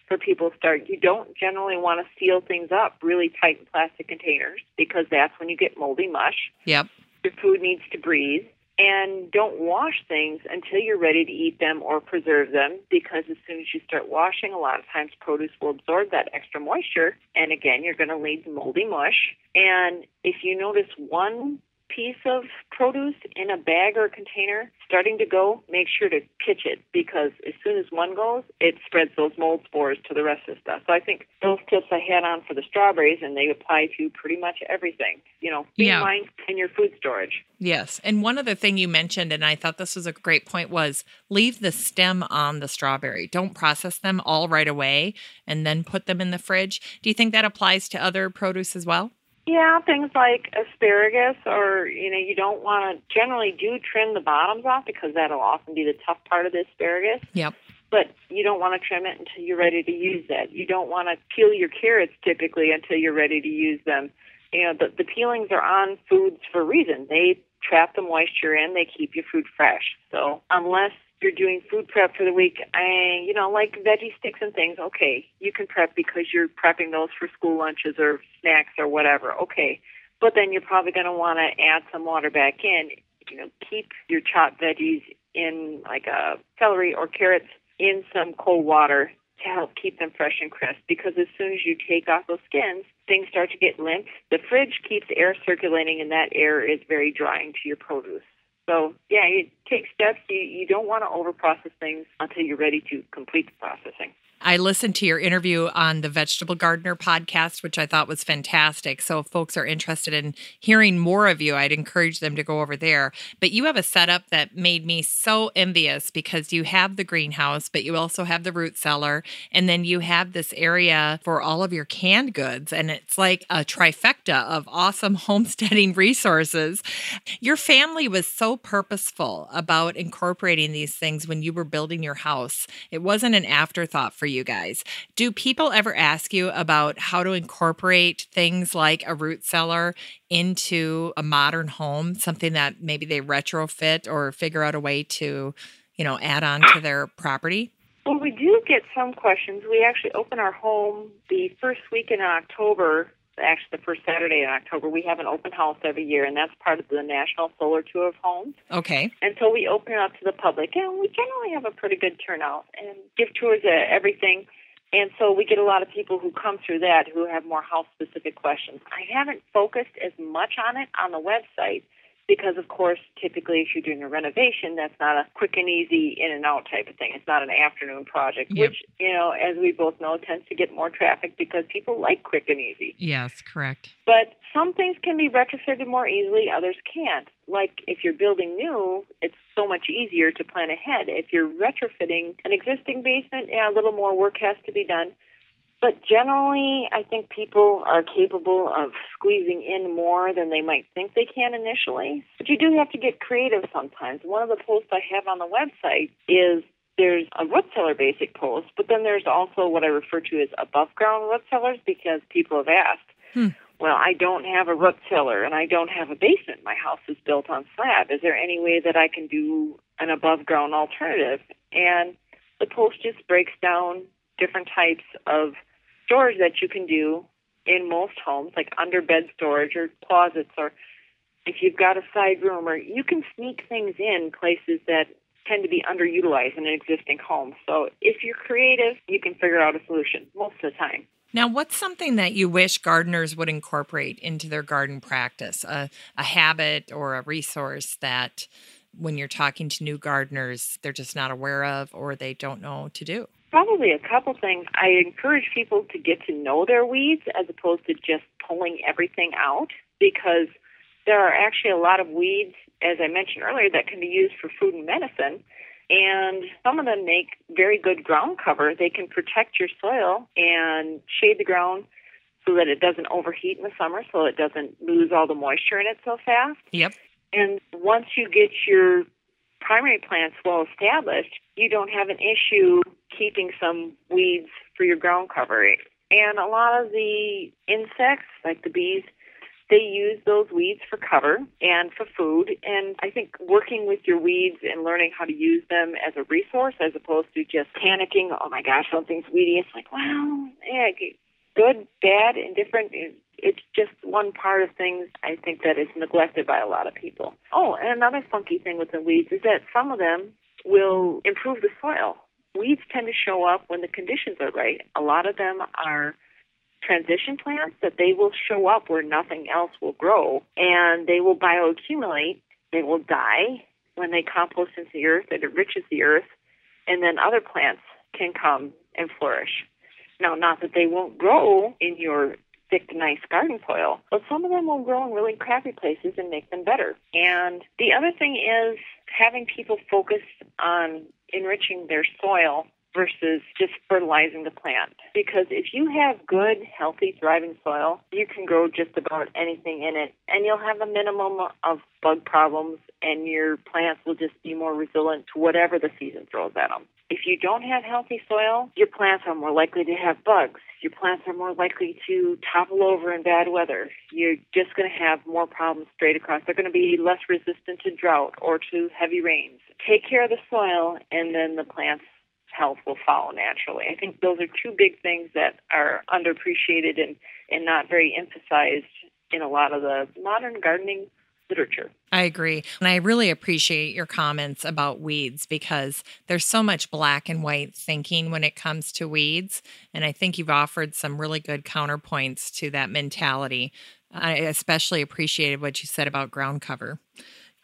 for people to start. You don't generally want to seal things up really tight in plastic containers because that's when you get moldy mush. Yep. Your food needs to breathe and don't wash things until you're ready to eat them or preserve them because as soon as you start washing a lot of times produce will absorb that extra moisture and again you're going to leave moldy mush. And if you notice one piece of produce in a bag or a container starting to go, make sure to pitch it because as soon as one goes, it spreads those mold spores to the rest of the stuff. So I think those tips I had on for the strawberries and they apply to pretty much everything. You know, be yeah. mindful in your food storage. Yes. And one other thing you mentioned, and I thought this was a great point, was leave the stem on the strawberry. Don't process them all right away and then put them in the fridge. Do you think that applies to other produce as well? Yeah, things like asparagus, or you know, you don't want to generally do trim the bottoms off because that'll often be the tough part of the asparagus. Yep. But you don't want to trim it until you're ready to use that. You don't want to peel your carrots typically until you're ready to use them. You know, the, the peelings are on foods for a reason. They trap the moisture in, they keep your food fresh. So unless you're doing food prep for the week, I, you know, like veggie sticks and things, okay, you can prep because you're prepping those for school lunches or snacks or whatever, okay. But then you're probably going to want to add some water back in. You know, keep your chopped veggies in like a celery or carrots in some cold water to help keep them fresh and crisp because as soon as you take off those skins, things start to get limp. The fridge keeps air circulating and that air is very drying to your produce. So yeah, you take steps. You, you don't want to over process things until you're ready to complete the processing. I listened to your interview on the Vegetable Gardener podcast, which I thought was fantastic. So, if folks are interested in hearing more of you, I'd encourage them to go over there. But you have a setup that made me so envious because you have the greenhouse, but you also have the root cellar, and then you have this area for all of your canned goods. And it's like a trifecta of awesome homesteading resources. Your family was so purposeful about incorporating these things when you were building your house. It wasn't an afterthought for you you guys. Do people ever ask you about how to incorporate things like a root cellar into a modern home, something that maybe they retrofit or figure out a way to, you know, add on to their property? Well, we do get some questions. We actually open our home the first week in October actually the first Saturday in October, we have an open house every year, and that's part of the National Solar Tour of Homes. Okay. And so we open it up to the public, and we generally have a pretty good turnout and give tours of everything. And so we get a lot of people who come through that who have more house specific questions. I haven't focused as much on it on the website because of course typically if you're doing a renovation that's not a quick and easy in and out type of thing. It's not an afternoon project Yep. which you know as we both know tends to get more traffic because people like quick and easy. Yes, correct. but some things can be retrofitted more easily others can't. Like if you're building new it's so much easier to plan ahead. If you're retrofitting an existing basement yeah a little more work has to be done but generally, I think people are capable of squeezing in more than they might think they can initially. But you do have to get creative sometimes. One of the posts I have on the website is there's a root cellar basic post, but then there's also what I refer to as above ground root cellars because people have asked, Hmm. well, I don't have a root cellar and I don't have a basement. My house is built on slab. Is there any way that I can do an above ground alternative? And the post just breaks down different types of storage that you can do in most homes, like under bed storage or closets, or if you've got a side room, or you can sneak things in places that tend to be underutilized in an existing home. So if you're creative, you can figure out a solution most of the time. Now, what's something that you wish gardeners would incorporate into their garden practice? A, a habit or a resource that when you're talking to new gardeners, they're just not aware of or they don't know to do? Probably a couple things. I encourage people to get to know their weeds as opposed to just pulling everything out because there are actually a lot of weeds, as I mentioned earlier, that can be used for food and medicine. And some of them make very good ground cover. They can protect your soil and shade the ground so that it doesn't overheat in the summer, so it doesn't lose all the moisture in it so fast. Yep. And once you get your primary plants well established, you don't have an issue keeping some weeds for your ground cover. And a lot of the insects, like the bees, they use those weeds for cover and for food. And I think working with your weeds and learning how to use them as a resource as opposed to just panicking, oh my gosh, something's weedy. It's like, well, yeah, good, bad, indifferent. It's just one part of things I think that is neglected by a lot of people. Oh, and another funky thing with the weeds is that some of them will improve the soil. Weeds tend to show up when the conditions are right. A lot of them are transition plants that they will show up where nothing else will grow and they will bioaccumulate. They will die when they compost into the earth. It enriches the earth and then other plants can come and flourish. Now, not that they won't grow in your thick, nice garden soil, but some of them will grow in really crappy places and make them better. And the other thing is having people focus on enriching their soil versus just fertilizing the plant. Because if you have good, healthy, thriving soil, you can grow just about anything in it and you'll have a minimum of bug problems and your plants will just be more resilient to whatever the season throws at them. If you don't have healthy soil, your plants are more likely to have bugs. Your plants are more likely to topple over in bad weather. You're just going to have more problems straight across. They're going to be less resistant to drought or to heavy rains. Take care of the soil, and then the plants health will follow naturally. I think those are two big things that are underappreciated and, and not very emphasized in a lot of the modern gardening literature. I agree. And I really appreciate your comments about weeds because there's so much black and white thinking when it comes to weeds. And I think you've offered some really good counterpoints to that mentality. I especially appreciated what you said about ground cover.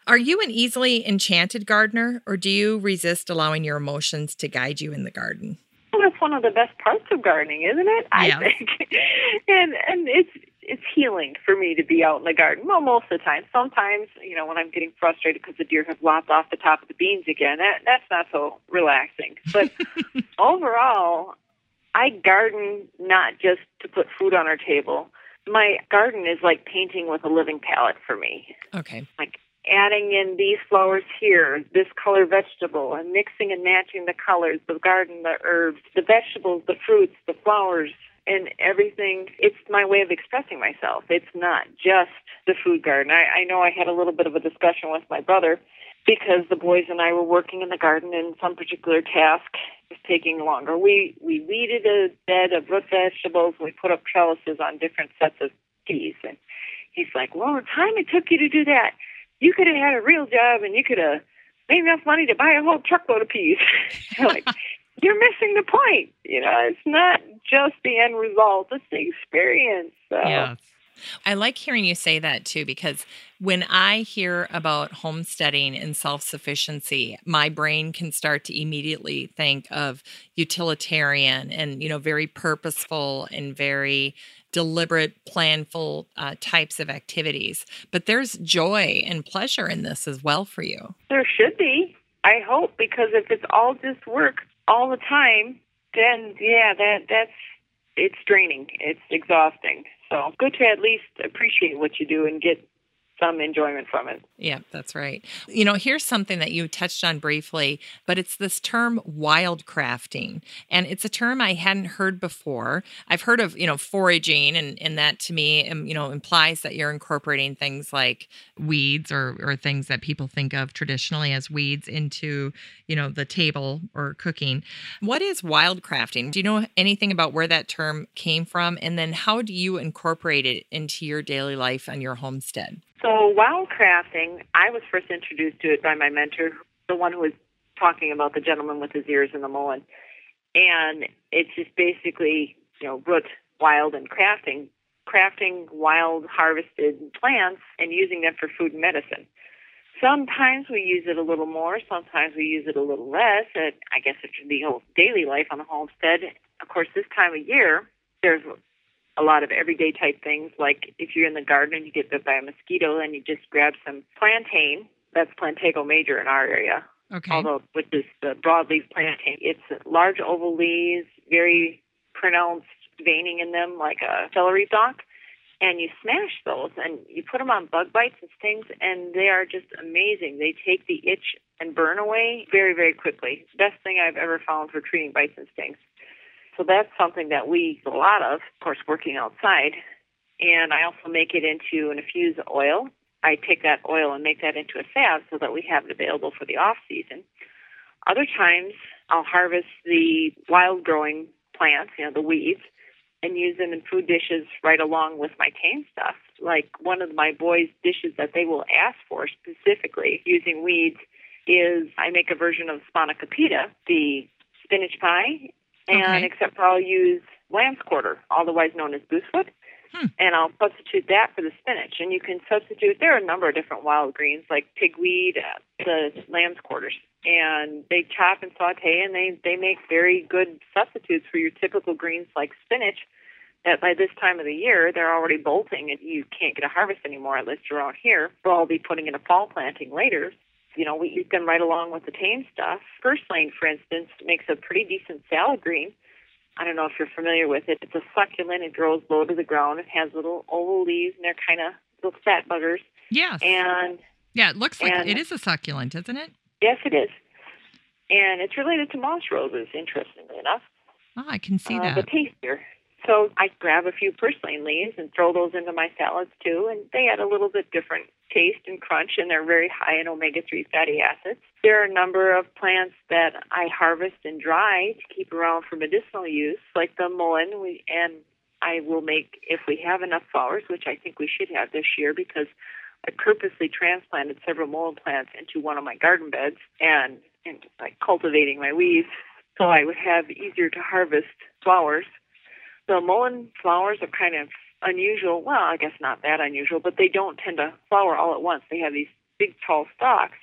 Are you an easily enchanted gardener, or do you resist allowing your emotions to guide you in the garden? Well, that's one of the best parts of gardening, isn't it? I think, and and it's it's healing for me to be out in the garden. Well, most of the time. Sometimes, you know, when I'm getting frustrated because the deer have lopped off the top of the beans again, that that's not so relaxing. But overall, I garden not just to put food on our table. My garden is like painting with a living palette for me. Okay. Like adding in these flowers here, this color vegetable, and mixing and matching the colors, the garden, the herbs, the vegetables, the fruits, the flowers, and everything. It's my way of expressing myself. It's not just the food garden. I, I know I had a little bit of a discussion with my brother because the boys and I were working in the garden and some particular task was taking longer. We we weeded a bed of root vegetables. We put up trellises on different sets of peas, and he's like, "Well, the time it took you to do that." you could have had a real job and you could have made enough money to buy a whole truckload of peas. like, you're missing the point. You know, it's not just the end result, it's the experience. So. Yeah. I like hearing you say that too, because when I hear about homesteading and self sufficiency, my brain can start to immediately think of utilitarian and, you know, very purposeful and very deliberate, planful uh, types of activities. But there's joy and pleasure in this as well for you. There should be. I hope because if it's all just work all the time, then yeah, that that's it's draining. It's exhausting. So good to at least appreciate what you do and get some enjoyment from it. Yeah, that's right. You know, here's something that you touched on briefly, but it's this term wildcrafting. And it's a term I hadn't heard before. I've heard of, you know, foraging, and, and that to me, um, you know, implies that you're incorporating things like weeds or, or things that people think of traditionally as weeds into, you know, the table or cooking. What is wildcrafting? Do you know anything about where that term came from? And then how do you incorporate it into your daily life on your homestead? So wildcrafting, I was first introduced to it by my mentor, the one who was talking about the gentleman with his ears in the mullein. And it's just basically, you know, root, wild, and crafting, crafting wild harvested plants and using them for food and medicine. Sometimes we use it a little more, sometimes we use it a little less. It, I guess it should be whole daily life on the homestead. Of course, this time of year, there's a lot of everyday type things. Like if you're in the garden and you get bit by a mosquito, and you just grab some plantain. That's Plantago major in our area. Okay. Although with this the broadleaf plantain, it's large oval leaves, very pronounced veining in them, like a celery stalk. And you smash those, and you put them on bug bites and stings, and they are just amazing. They take the itch and burn away very, very quickly. Best thing I've ever found for treating bites and stings. So that's something that we a lot of, of course, working outside. And I also make it into an infused oil. I take that oil and make that into a salve so that we have it available for the off season. Other times, I'll harvest the wild growing plants, you know, the weeds, and use them in food dishes right along with my tame stuff. Like one of my boys' dishes that they will ask for specifically using weeds is I make a version of spanakopita, the spinach pie, and okay. except for I'll use lamb's quarter, otherwise known as goosefoot. Hmm. And I'll substitute that for the spinach. And you can substitute, there are a number of different wild greens like pigweed, uh, the lamb's quarters. And they chop and saute and they, they make very good substitutes for your typical greens like spinach that by this time of the year they're already bolting and you can't get a harvest anymore, at least around here. We'll all be putting in a fall planting later. You know, we eat them right along with the tame stuff. Purslane, for instance, makes a pretty decent salad green. I don't know if you're familiar with it. It's a succulent. It grows low to the ground. It has little oval leaves, and they're kind of little fat buggers. Yes. And yeah, it looks like and- it is a succulent, isn't it? yes, it is. And it's related to moss roses, interestingly enough. Oh, I can see uh, that. but tastier. So I grab a few purslane leaves and throw those into my salads too, and they add a little bit different taste and crunch, and they're very high in omega-3 fatty acids. There are a number of plants that I harvest and dry to keep around for medicinal use, like the mullein, we, and I will make, if we have enough flowers, which I think we should have this year because I purposely transplanted several mullein plants into one of my garden beds and, and like cultivating my weeds so I would have easier to harvest flowers. The mullein flowers are kind of unusual. Well, I guess not that unusual, but they don't tend to flower all at once. They have these big, tall stalks,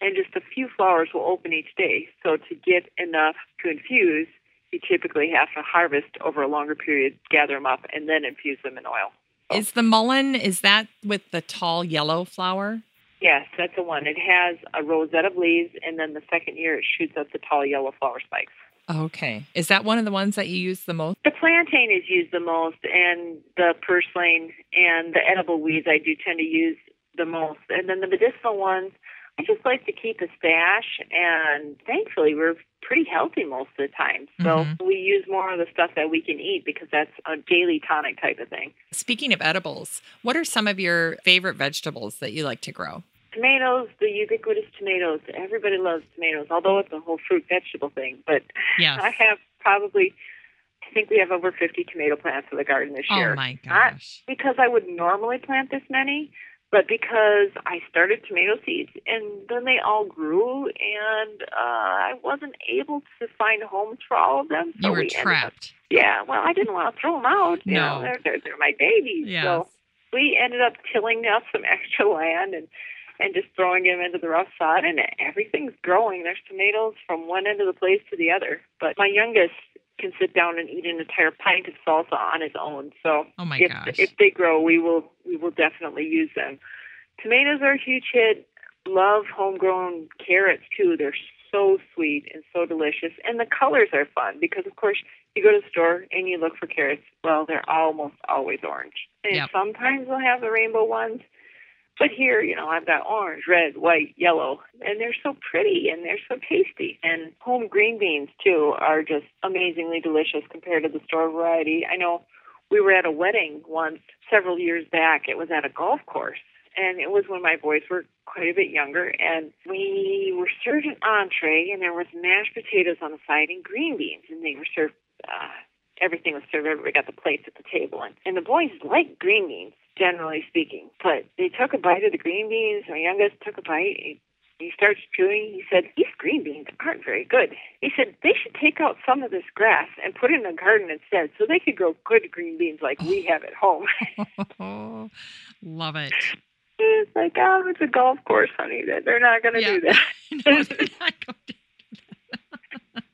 and just a few flowers will open each day. So to get enough to infuse, you typically have to harvest over a longer period, gather them up, and then infuse them in oil. Is the mullein, is that with the tall yellow flower? Yes, that's the one. It has a rosette of leaves, and then the second year it shoots up the tall yellow flower spikes. Okay. Is that one of the ones that you use the most? The plantain is used the most, and the purslane and the edible weeds I do tend to use the most. And then the medicinal ones, I just like to keep a stash, and thankfully we're pretty healthy most of the time. So Mhm. we use more of the stuff that we can eat because that's a daily tonic type of thing. Speaking of edibles, what are some of your favorite vegetables that you like to grow? Tomatoes, the ubiquitous tomatoes. Everybody loves tomatoes, although it's a whole fruit vegetable thing. But Yes. I have probably, I think we have over 50 tomato plants in the garden this year. Oh my Not gosh. because I would normally plant this many, but because I started tomato seeds and then they all grew and uh, I wasn't able to find homes for all of them. So You were we ended up- trapped. yeah, well, I didn't want to throw them out. You No. know, they're, they're, they're my babies. Yes. So we ended up tilling up some extra land and and just throwing them into the rough sod, and everything's growing. There's tomatoes from one end of the place to the other. But my youngest can sit down and eat an entire pint of salsa on his own. So Oh my if gosh. if they grow, we will we will definitely use them. Tomatoes are a huge hit. Love homegrown carrots too. They're so sweet and so delicious, and the colors are fun because of course you go to the store and you look for carrots. Well, they're almost always orange, and Yep. sometimes they'll have the rainbow ones. But here, you know, I've got orange, red, white, yellow, and they're so pretty and they're so tasty. And home green beans too are just amazingly delicious compared to the store variety. I know we were at a wedding once several years back. It was at a golf course, and it was when my boys were quite a bit younger. And we were served an entree, and there was mashed potatoes on the side and green beans, and they were served. Uh, everything was served. Everybody got the plates at the table, and, and the boys like green beans, generally speaking. But they took a bite of the green beans. My youngest took a bite. He, he starts chewing. He said, "These green beans aren't very good." He said they should take out some of this grass and put it in the garden instead, so they could grow good green beans like we have at home. Love it. it's like, oh, it's a golf course, honey. That they're not going to Yeah. do that. No, they're not going to do that.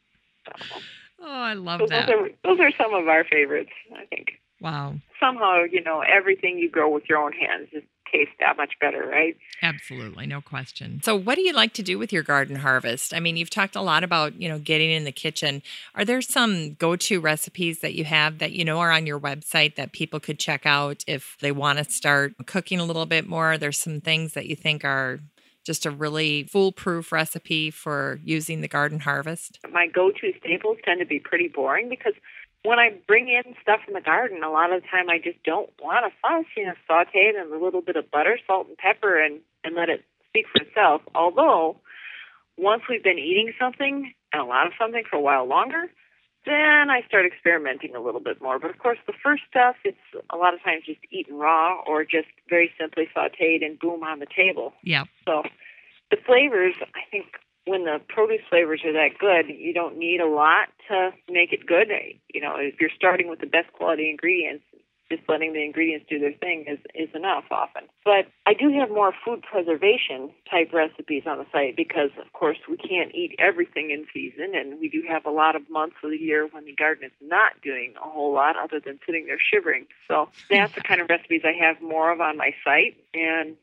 Oh, I love So that. those are those are some of our favorites. I think Wow. somehow you know everything you grow with your own hands just tastes that much better, right? Absolutely, no question. So, what do you like to do with your garden harvest? I mean, you've talked a lot about, you know, getting in the kitchen. Are there some go-to recipes that you have that you know are on your website that people could check out if they want to start cooking a little bit more? There's some things that you think are just a really foolproof recipe for using the garden harvest? My go-to staples tend to be pretty boring because when I bring in stuff from the garden, a lot of the time I just don't want to fuss. You know, saute it in a little bit of butter, salt, and pepper, and and let it speak for itself. Although, once we've been eating something and a lot of something for a while longer, then I start experimenting a little bit more. But of course, the first stuff, it's a lot of times just eaten raw or just very simply sauteed and boom on the table. Yeah. So the flavors, I think when the produce flavors are that good, you don't need a lot to make it good. You know, if you're starting with the best quality ingredients, just letting the ingredients do their thing is, is enough often. But I do have more food preservation type recipes on the site because, of course, we can't eat everything in season, and we do have a lot of months of the year when the garden is not doing a whole lot other than sitting there shivering. So that's the kind of recipes I have more of on my site, and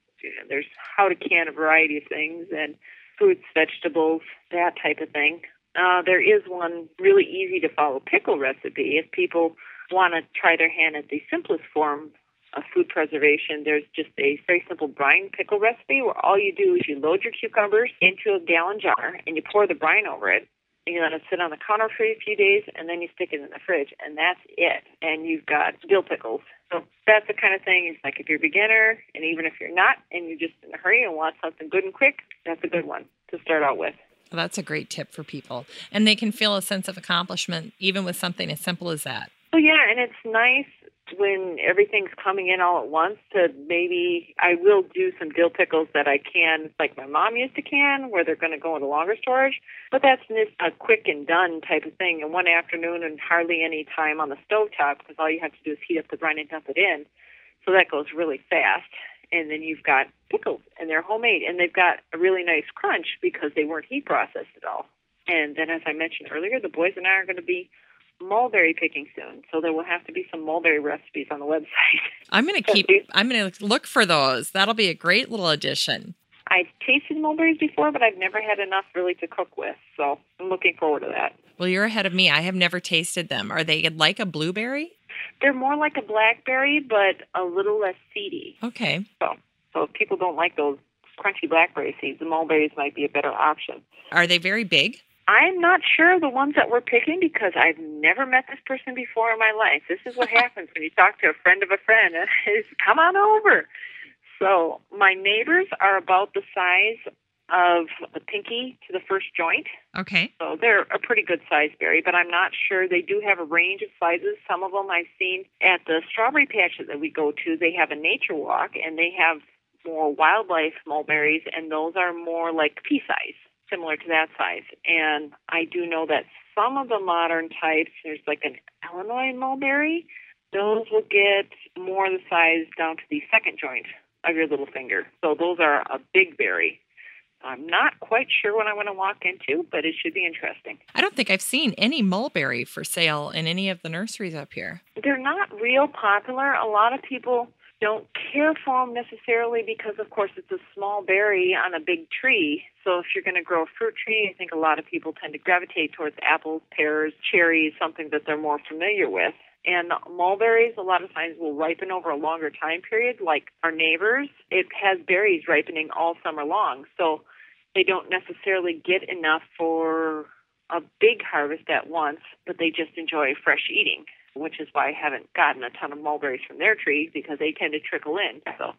there's how to can a variety of things and fruits, vegetables, that type of thing. Uh, there is one really easy to follow pickle recipe. If people want to try their hand at the simplest form of food preservation, there's just a very simple brine pickle recipe where all you do is you load your cucumbers into a gallon jar and you pour the brine over it. And you let it sit on the counter for a few days, and then you stick it in the fridge, and that's it. And you've got dill pickles. So that's the kind of thing. It's like if you're a beginner, and even if you're not, and you're just in a hurry and want something good and quick, that's a good one to start out with. Well, that's a great tip for people. And they can feel a sense of accomplishment even with something as simple as that. Oh, yeah, and it's nice when everything's coming in all at once to maybe I will do some dill pickles that I can like my mom used to can where they're going to go into longer storage. But that's just a quick and done type of thing. In one afternoon and hardly any time on the stove top because all you have to do is heat up the brine and dump it in. So that goes really fast. And then you've got pickles and they're homemade. And they've got a really nice crunch because they weren't heat processed at all. And then as I mentioned earlier the boys and I are going to be mulberry picking soon, so there will have to be some mulberry recipes on the website. I'm going to keep. I'm going to look for those. That'll be a great little addition. I've tasted mulberries before, but I've never had enough really to cook with, so I'm looking forward to that. Well, you're ahead of me. I have never tasted them. Are they like a blueberry? They're more like a blackberry, but a little less seedy. Okay. So, so if people don't like those crunchy blackberry seeds, the mulberries might be a better option. Are they very big? I'm not sure the ones that we're picking because I've never met this person before in my life. This is what happens when you talk to a friend of a friend. Is come on over. So my neighbors are about the size of the pinky to the first joint. Okay. So they're a pretty good size berry, but I'm not sure. They do have a range of sizes. Some of them I've seen at the strawberry patch that we go to. They have a nature walk, and they have more wildlife mulberries, and those are more like pea size similar to that size. And I do know that some of the modern types, there's like an Illinois mulberry, those will get more the size down to the second joint of your little finger. So those are a big berry. I'm not quite sure what I'm going to walk into, but it should be interesting. I don't think I've seen any mulberry for sale in any of the nurseries up here. They're not real popular. A lot of people don't care for them necessarily because, of course, it's a small berry on a big tree. So if you're going to grow a fruit tree, I think a lot of people tend to gravitate towards apples, pears, cherries, something that they're more familiar with. And mulberries, a lot of times, will ripen over a longer time period, like our neighbors. It has berries ripening all summer long. So they don't necessarily get enough for a big harvest at once, but they just enjoy fresh eating which is why I haven't gotten a ton of mulberries from their tree because they tend to trickle in. So,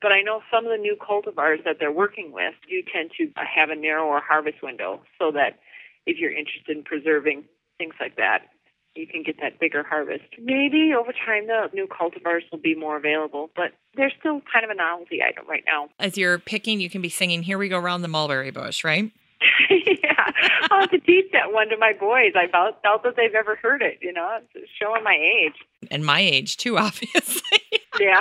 but I know some of the new cultivars that they're working with do tend to have a narrower harvest window, so that if you're interested in preserving things like that, you can get that bigger harvest. Maybe over time the new cultivars will be more available, but they're still kind of a novelty item right now. As you're picking, you can be singing "Here We Go Around the Mulberry Bush," right? yeah, I'll have to teach that one to my boys. I doubt, doubt that they've ever heard it. You know, it's showing my age and my age too, obviously. yeah.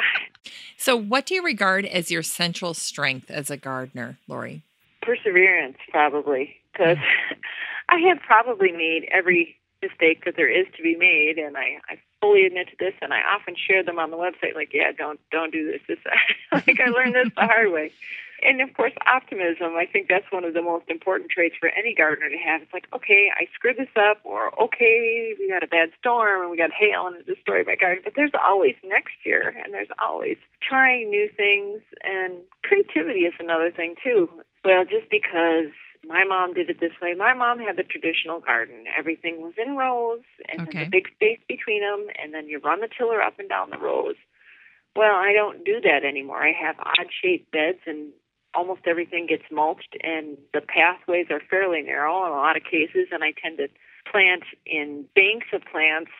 So, what do you regard as your central strength as a gardener, Laurie? Perseverance, probably, because mm. I have probably made every mistake that there is to be made, and I, I fully admit to this, and I often share them on the website. Like, yeah, don't don't do this. This like I learned this the hard way and of course, optimism. I think that's one of the most important traits for any gardener to have. It's like, okay, I screwed this up, or okay, we got a bad storm and we got hail and it destroyed my garden. But there's always next year, and there's always trying new things, and creativity is another thing too. Well, just because my mom did it this way. My mom had the traditional garden. Everything was in rows, and okay. then the big space between them, and then you run the tiller up and down the rows. Well, I don't do that anymore. I have odd shaped beds, and almost everything gets mulched and the pathways are fairly narrow in a lot of cases and I tend to plant in banks of plants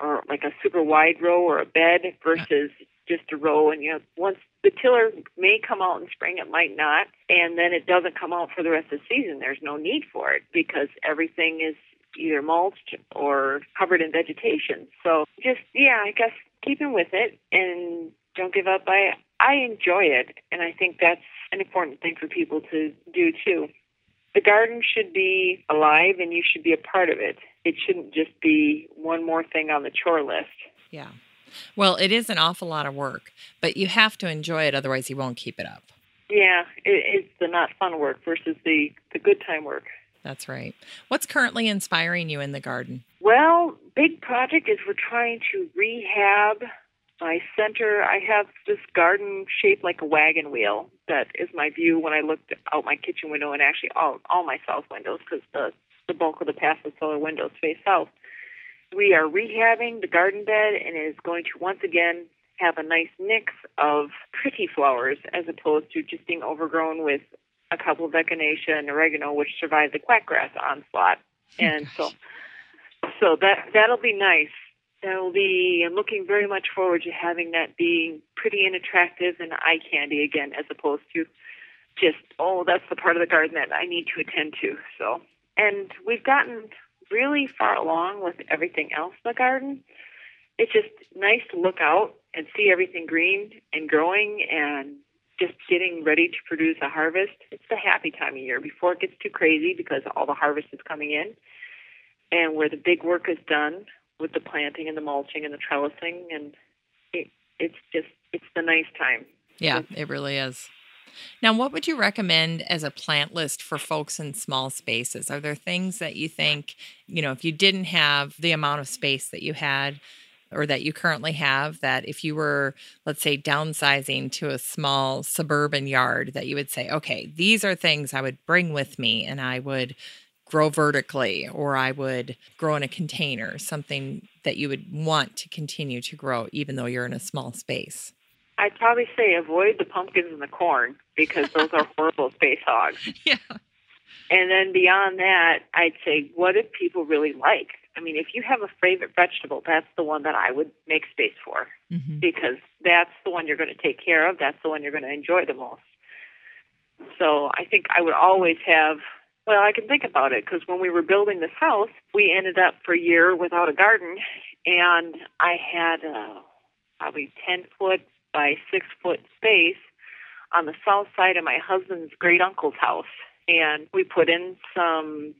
or like a super wide row or a bed versus just a row and you know once the tiller may come out in spring it might not and then it doesn't come out for the rest of the season. There's no need for it because everything is either mulched or covered in vegetation. So just yeah i guess keeping with it and don't give up i i enjoy it and i think that's an important thing for people to do too. The garden should be alive and you should be a part of it. It shouldn't just be one more thing on the chore list. Yeah. Well, it is an awful lot of work, but you have to enjoy it, otherwise, you won't keep it up. Yeah, it, it's the not fun work versus the the good time work. That's right. What's currently inspiring you in the garden? Well, big project is we're trying to rehab my center. I have this garden shaped like a wagon wheel that is my view when I looked out my kitchen window and actually all all my south windows because the the bulk of the passive solar windows face south. We are rehabbing the garden bed and it is going to once again have a nice mix of pretty flowers as opposed to just being overgrown with a couple of echinacea and oregano, which survived the quackgrass onslaught. Oh, and so, so that that'll be nice. That'll be. I'm looking very much forward to having that being pretty and attractive and eye candy again, as opposed to just oh, that's the part of the garden that I need to attend to. So, and we've gotten really far along with everything else in the garden. It's just nice to look out and see everything green and growing and just getting ready to produce a harvest. It's the happy time of year before it gets too crazy because all the harvest is coming in and where the big work is done with the planting and the mulching and the trellising and it, it's just it's the nice time. Yeah, it really is. Now, what would you recommend as a plant list for folks in small spaces? Are there things that you think, you know, if you didn't have the amount of space that you had or that you currently have, that if you were, let's say, downsizing to a small suburban yard, that you would say, okay, these are things I would bring with me and I would grow vertically or I would grow in a container, something that you would want to continue to grow even though you're in a small space? I'd probably say avoid the pumpkins and the corn because those are horrible space hogs. Yeah. And then beyond that, I'd say, what if people really like? I mean, if you have a favorite vegetable, that's the one that I would make space for mm-hmm. because that's the one you're going to take care of. That's the one you're going to enjoy the most. So I think I would always have, well, I can think about it because when we were building this house, we ended up for a year without a garden and I had a probably 10 foot by 6 foot space on the south side of my husband's great uncle's house. And we put in some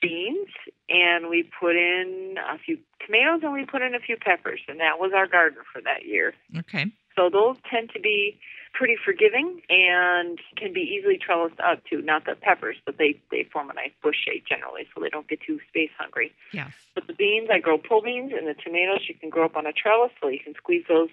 beans and we put in a few tomatoes and we put in a few peppers and that was our garden for that year. Okay. So those tend to be pretty forgiving and can be easily trellised up too. Not the peppers, but they they form a nice bush shape generally, so they don't get too space hungry. Yeah. But the beans, I grow pole beans, and the tomatoes you can grow up on a trellis, so you can squeeze those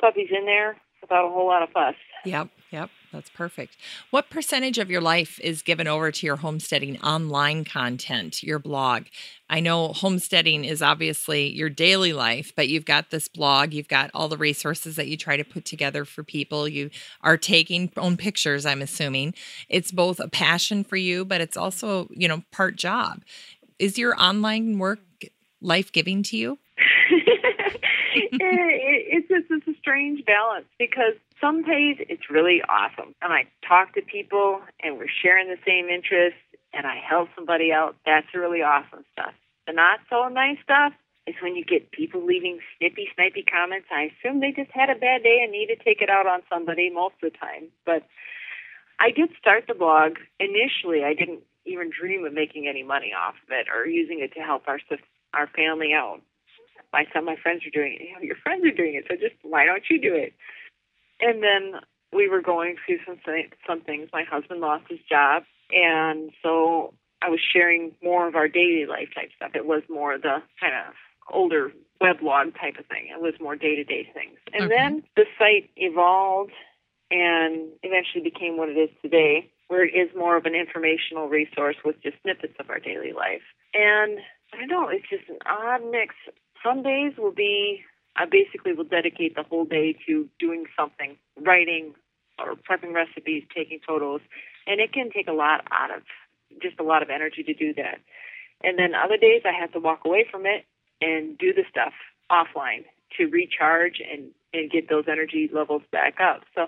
puppies in there without a whole lot of fuss. Yep, yep, that's perfect. What percentage of your life is given over to your homesteading online content, your blog? I know homesteading is obviously your daily life, but you've got this blog, you've got all the resources that you try to put together for people. You are taking own pictures, I'm assuming. It's both a passion for you, but it's also, you know, part job. Is your online work life giving to you? It's just it's a strange balance because some days it's really awesome, and I talk to people, and we're sharing the same interests, and I help somebody out. That's really awesome stuff. The not so nice stuff is when you get people leaving snippy, snippy comments. I assume they just had a bad day and need to take it out on somebody most of the time. But I did start the blog initially. I didn't even dream of making any money off of it or using it to help our our family out some of my friends are doing it. You know, your friends are doing it, so just why don't you do it? And then we were going through some some things. My husband lost his job, and so I was sharing more of our daily life type stuff. It was more the kind of older weblog type of thing. It was more day to day things. And okay. then the site evolved and eventually became what it is today, where it is more of an informational resource with just snippets of our daily life. And I don't know, it's just an odd mix some days will be I basically will dedicate the whole day to doing something, writing or prepping recipes, taking photos, and it can take a lot out of just a lot of energy to do that. And then other days I have to walk away from it and do the stuff offline to recharge and and get those energy levels back up. So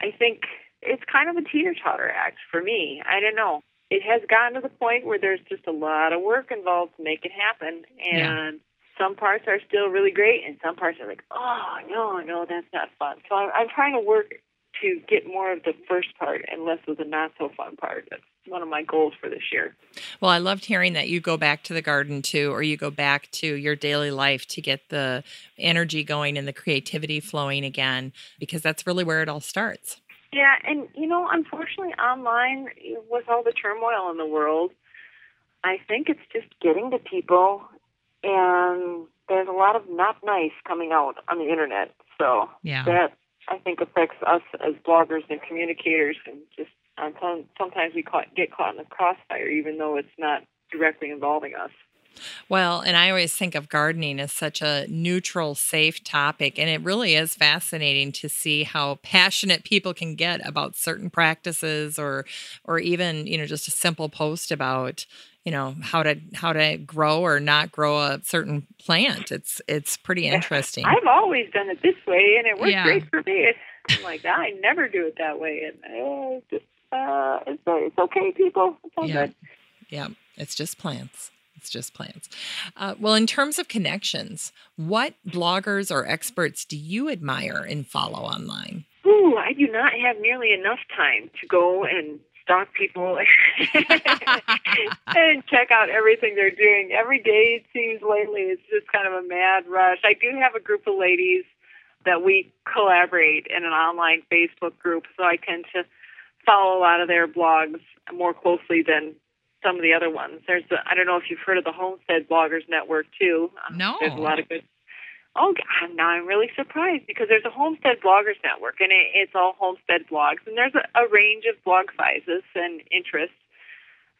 I think it's kind of a teeter totter act for me. I don't know. It has gotten to the point where there's just a lot of work involved to make it happen, and some parts are still really great, and some parts are like, oh no, no, that's not fun. So I'm, I'm trying to work to get more of the first part and less of the not so fun part. That's one of my goals for this year. Well, I loved hearing that you go back to the garden too, or you go back to your daily life to get the energy going and the creativity flowing again, because that's really where it all starts. Yeah, and you know, unfortunately, online with all the turmoil in the world, I think it's just getting to people, and there's a lot of not nice coming out on the internet. So yeah. that I think affects us as bloggers and communicators, and just uh, sometimes we caught, get caught in the crossfire, even though it's not directly involving us. Well, and I always think of gardening as such a neutral, safe topic. And it really is fascinating to see how passionate people can get about certain practices or or even, you know, just a simple post about, you know, how to how to grow or not grow a certain plant. It's it's pretty interesting. I've always done it this way and it works yeah. great for me. I'm like, I never do it that way. And uh, just uh, it's, it's okay, people. It's all yeah. good. Yeah, it's just plants. It's just plants. Uh, well, in terms of connections, what bloggers or experts do you admire and follow online? Ooh, I do not have nearly enough time to go and stalk people and check out everything they're doing. Every day, it seems lately, it's just kind of a mad rush. I do have a group of ladies that we collaborate in an online Facebook group, so I tend to follow a lot of their blogs more closely than some of the other ones. There's the, I don't know if you've heard of the Homestead Bloggers Network too. Um, no. There's a lot of good. Oh, God, now I'm really surprised because there's a Homestead Bloggers Network and it, it's all homestead blogs and there's a, a range of blog sizes and interests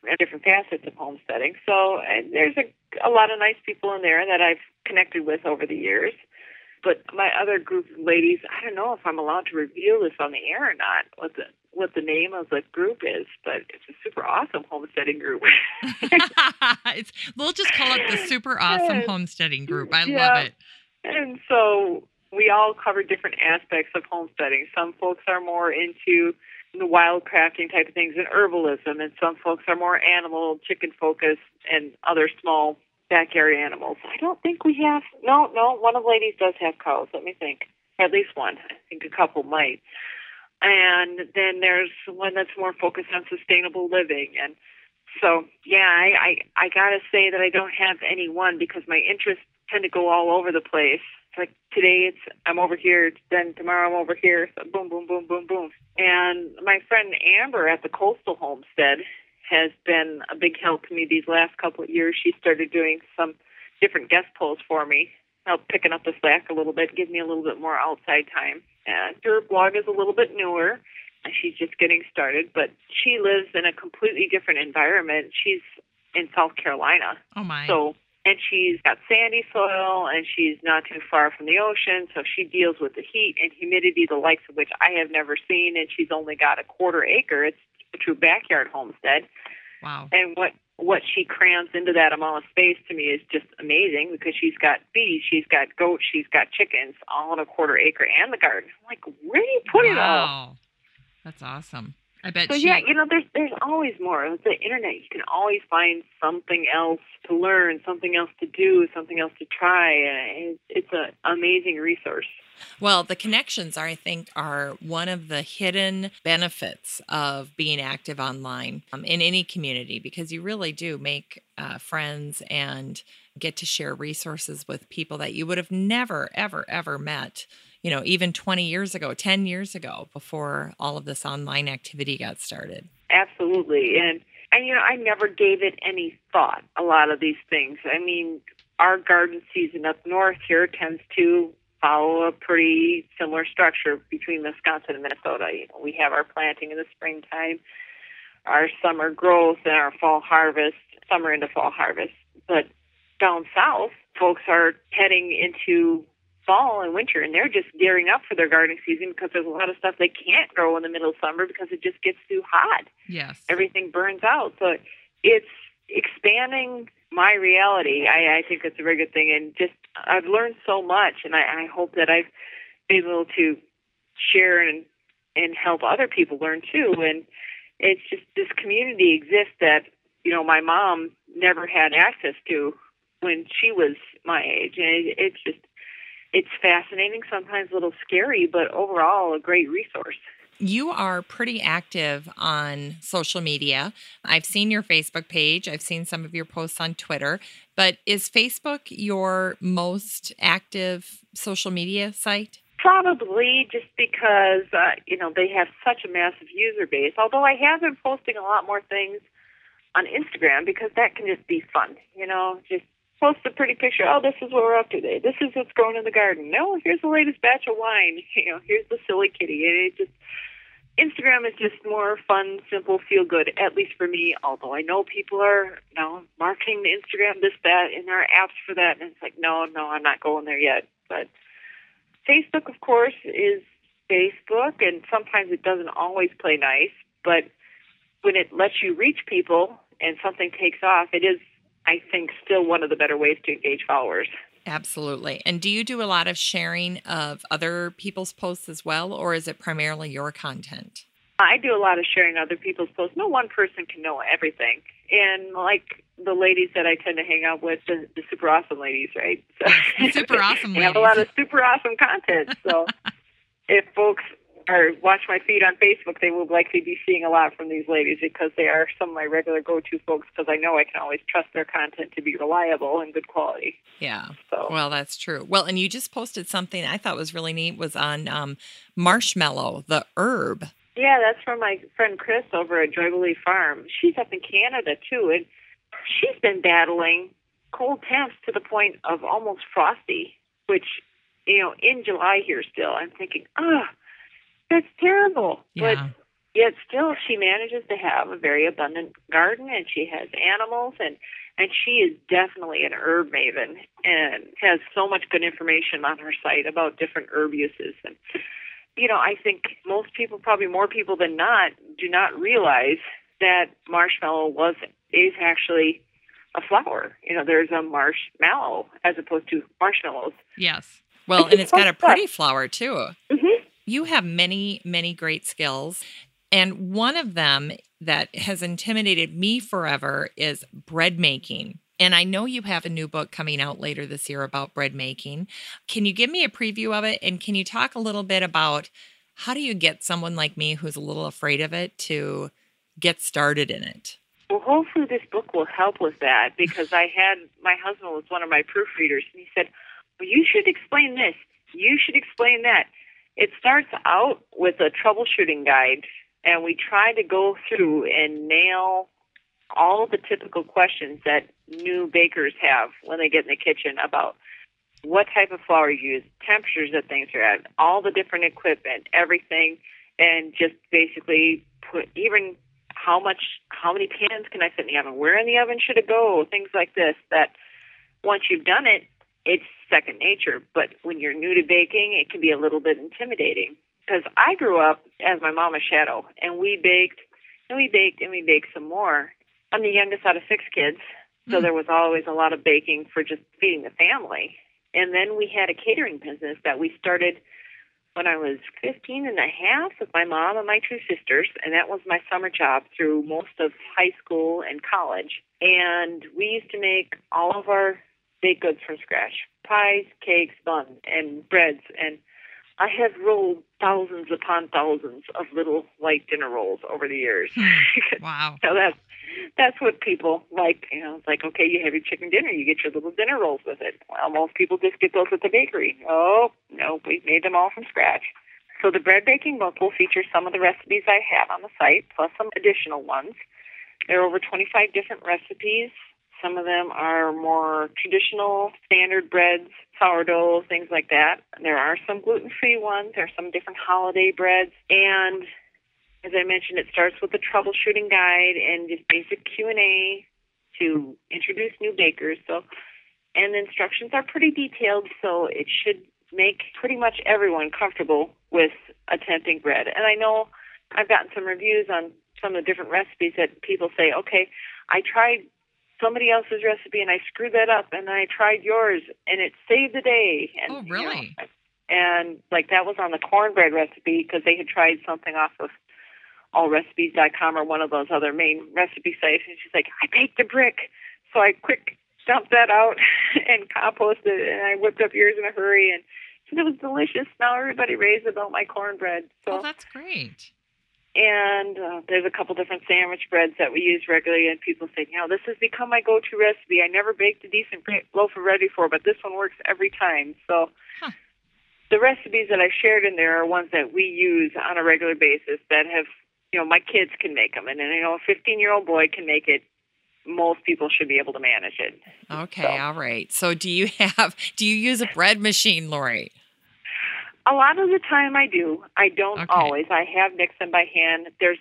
and different facets of homesteading. So there's a, a lot of nice people in there that I've connected with over the years. But my other group of ladies, I don't know if I'm allowed to reveal this on the air or not. What the what the name of the group is, but it's a super awesome homesteading group. it's we'll just call it the super awesome homesteading group. I yeah. love it. And so we all cover different aspects of homesteading. Some folks are more into the wildcrafting type of things and herbalism, and some folks are more animal, chicken focused, and other small backyard animals. I don't think we have. No, no. One of the ladies does have cows. Let me think. At least one. I think a couple might and then there's one that's more focused on sustainable living and so yeah i i, I gotta say that i don't have any one because my interests tend to go all over the place it's like today it's i'm over here then tomorrow i'm over here so boom boom boom boom boom and my friend amber at the coastal homestead has been a big help to me these last couple of years she started doing some different guest posts for me help picking up the slack a little bit give me a little bit more outside time and her blog is a little bit newer. She's just getting started, but she lives in a completely different environment. She's in South Carolina. Oh my. So and she's got sandy soil and she's not too far from the ocean, so she deals with the heat and humidity the likes of which I have never seen and she's only got a quarter acre. It's a true backyard homestead. Wow. And what what she crams into that amount of space to me is just amazing because she's got bees, she's got goats, she's got chickens, all on a quarter acre and the garden. I'm like, where do you put wow. it all? That's awesome. I bet. So she... yeah, you know, there's there's always more. With the internet, you can always find something else to learn, something else to do, something else to try. It's, it's an amazing resource. Well, the connections, I think, are one of the hidden benefits of being active online um, in any community because you really do make uh, friends and get to share resources with people that you would have never, ever, ever met you know, even 20 years ago, 10 years ago, before all of this online activity got started. Absolutely. And, and, you know, I never gave it any thought, a lot of these things. I mean, our garden season up north here tends to follow a pretty similar structure between Wisconsin and Minnesota. You know, we have our planting in the springtime, our summer growth, and our fall harvest, summer into fall harvest. But down south, folks are heading into fall and winter, and they're just gearing up for their gardening season because there's a lot of stuff they can't grow in the middle of summer because it just gets too hot. Yes, everything burns out. So it's expanding my reality. I, I think it's a very good thing, and just I've learned so much, and I, I hope that I've been able to share and and help other people learn too. And it's just this community exists that you know my mom never had access to when she was my age, and it, it's just it's fascinating, sometimes a little scary, but overall a great resource. You are pretty active on social media. I've seen your Facebook page, I've seen some of your posts on Twitter, but is Facebook your most active social media site? Probably just because uh, you know they have such a massive user base. Although I have been posting a lot more things on Instagram because that can just be fun. You know, just post a pretty picture. Oh, this is what we're up to today. This is what's growing in the garden. No, here's the latest batch of wine. You know, here's the silly kitty. It just Instagram is just more fun, simple, feel good. At least for me. Although I know people are you know marketing the Instagram this that and there are apps for that, and it's like no, no, I'm not going there yet. But Facebook, of course, is Facebook, and sometimes it doesn't always play nice, but when it lets you reach people and something takes off, it is, I think, still one of the better ways to engage followers. Absolutely. And do you do a lot of sharing of other people's posts as well, or is it primarily your content? I do a lot of sharing other people's posts. No one person can know everything. And like the ladies that I tend to hang out with, the, the super awesome ladies, right? So super awesome they have a lot of super awesome content. So if folks or watch my feed on Facebook, they will likely be seeing a lot from these ladies because they are some of my regular go-to folks because I know I can always trust their content to be reliable and good quality. Yeah. So well, that's true. Well, and you just posted something I thought was really neat was on um, marshmallow, the herb. Yeah, that's from my friend Chris over at Joybilee Farm. She's up in Canada too, and she's been battling cold temps to the point of almost frosty, which you know in July here still. I'm thinking, oh that's terrible. Yeah. But yet still she manages to have a very abundant garden and she has animals and and she is definitely an herb maven and has so much good information on her site about different herb uses and you know, I think most people, probably more people than not, do not realize that marshmallow was is actually a flower. You know, there's a marshmallow as opposed to marshmallows. Yes. Well, and it's got a pretty flower too. Mm-hmm. You have many, many great skills. And one of them that has intimidated me forever is bread making. And I know you have a new book coming out later this year about bread making. Can you give me a preview of it? And can you talk a little bit about how do you get someone like me who's a little afraid of it to get started in it? Well, hopefully this book will help with that because I had my husband was one of my proofreaders and he said, Well, you should explain this. You should explain that. It starts out with a troubleshooting guide, and we try to go through and nail all the typical questions that new bakers have when they get in the kitchen about what type of flour you use, temperatures that things are at, all the different equipment, everything, and just basically put even how much, how many pans can I fit in the oven, where in the oven should it go, things like this. That once you've done it, it's second nature. But when you're new to baking, it can be a little bit intimidating. Because I grew up as my mama's shadow, and we baked, and we baked, and we baked some more. I'm the youngest out of six kids, so mm. there was always a lot of baking for just feeding the family. And then we had a catering business that we started when I was 15 and a half with my mom and my two sisters, and that was my summer job through most of high school and college. And we used to make all of our baked goods from scratch pies, cakes, buns, and breads. And I have rolled thousands upon thousands of little light dinner rolls over the years. Wow. so that's that's what people like. You know, it's like okay, you have your chicken dinner, you get your little dinner rolls with it. Well, most people just get those at the bakery. Oh no, we've made them all from scratch. So the bread baking book will feature some of the recipes I have on the site, plus some additional ones. There are over 25 different recipes some of them are more traditional standard breads, sourdough, things like that. There are some gluten-free ones. There are some different holiday breads. And as I mentioned, it starts with a troubleshooting guide and just basic Q&A to introduce new bakers. So, and the instructions are pretty detailed, so it should make pretty much everyone comfortable with attempting bread. And I know I've gotten some reviews on some of the different recipes that people say, okay, I tried somebody else's recipe and I screwed that up and I tried yours and it saved the day. And, oh, really? You know, and like that was on the cornbread recipe because they had tried something off of allrecipes.com or one of those other main recipe sites. And she's like, I baked a brick. So I quick dumped that out and composted it and I whipped up yours in a hurry and it was delicious. Now everybody raves about my cornbread. So oh, that's great and uh, there's a couple different sandwich breads that we use regularly, and people say, you know, this has become my go-to recipe. I never baked a decent loaf of bread before, but this one works every time. So, huh. the recipes that I shared in there are ones that we use on a regular basis that have, you know, my kids can make them, and, and you know, a 15 year old boy can make it. Most people should be able to manage it. Okay, So- all right. So do you have do you use a bread machine, Laurie? A lot of the time I do. I don't Okay. always. I have mixed them by hand. There's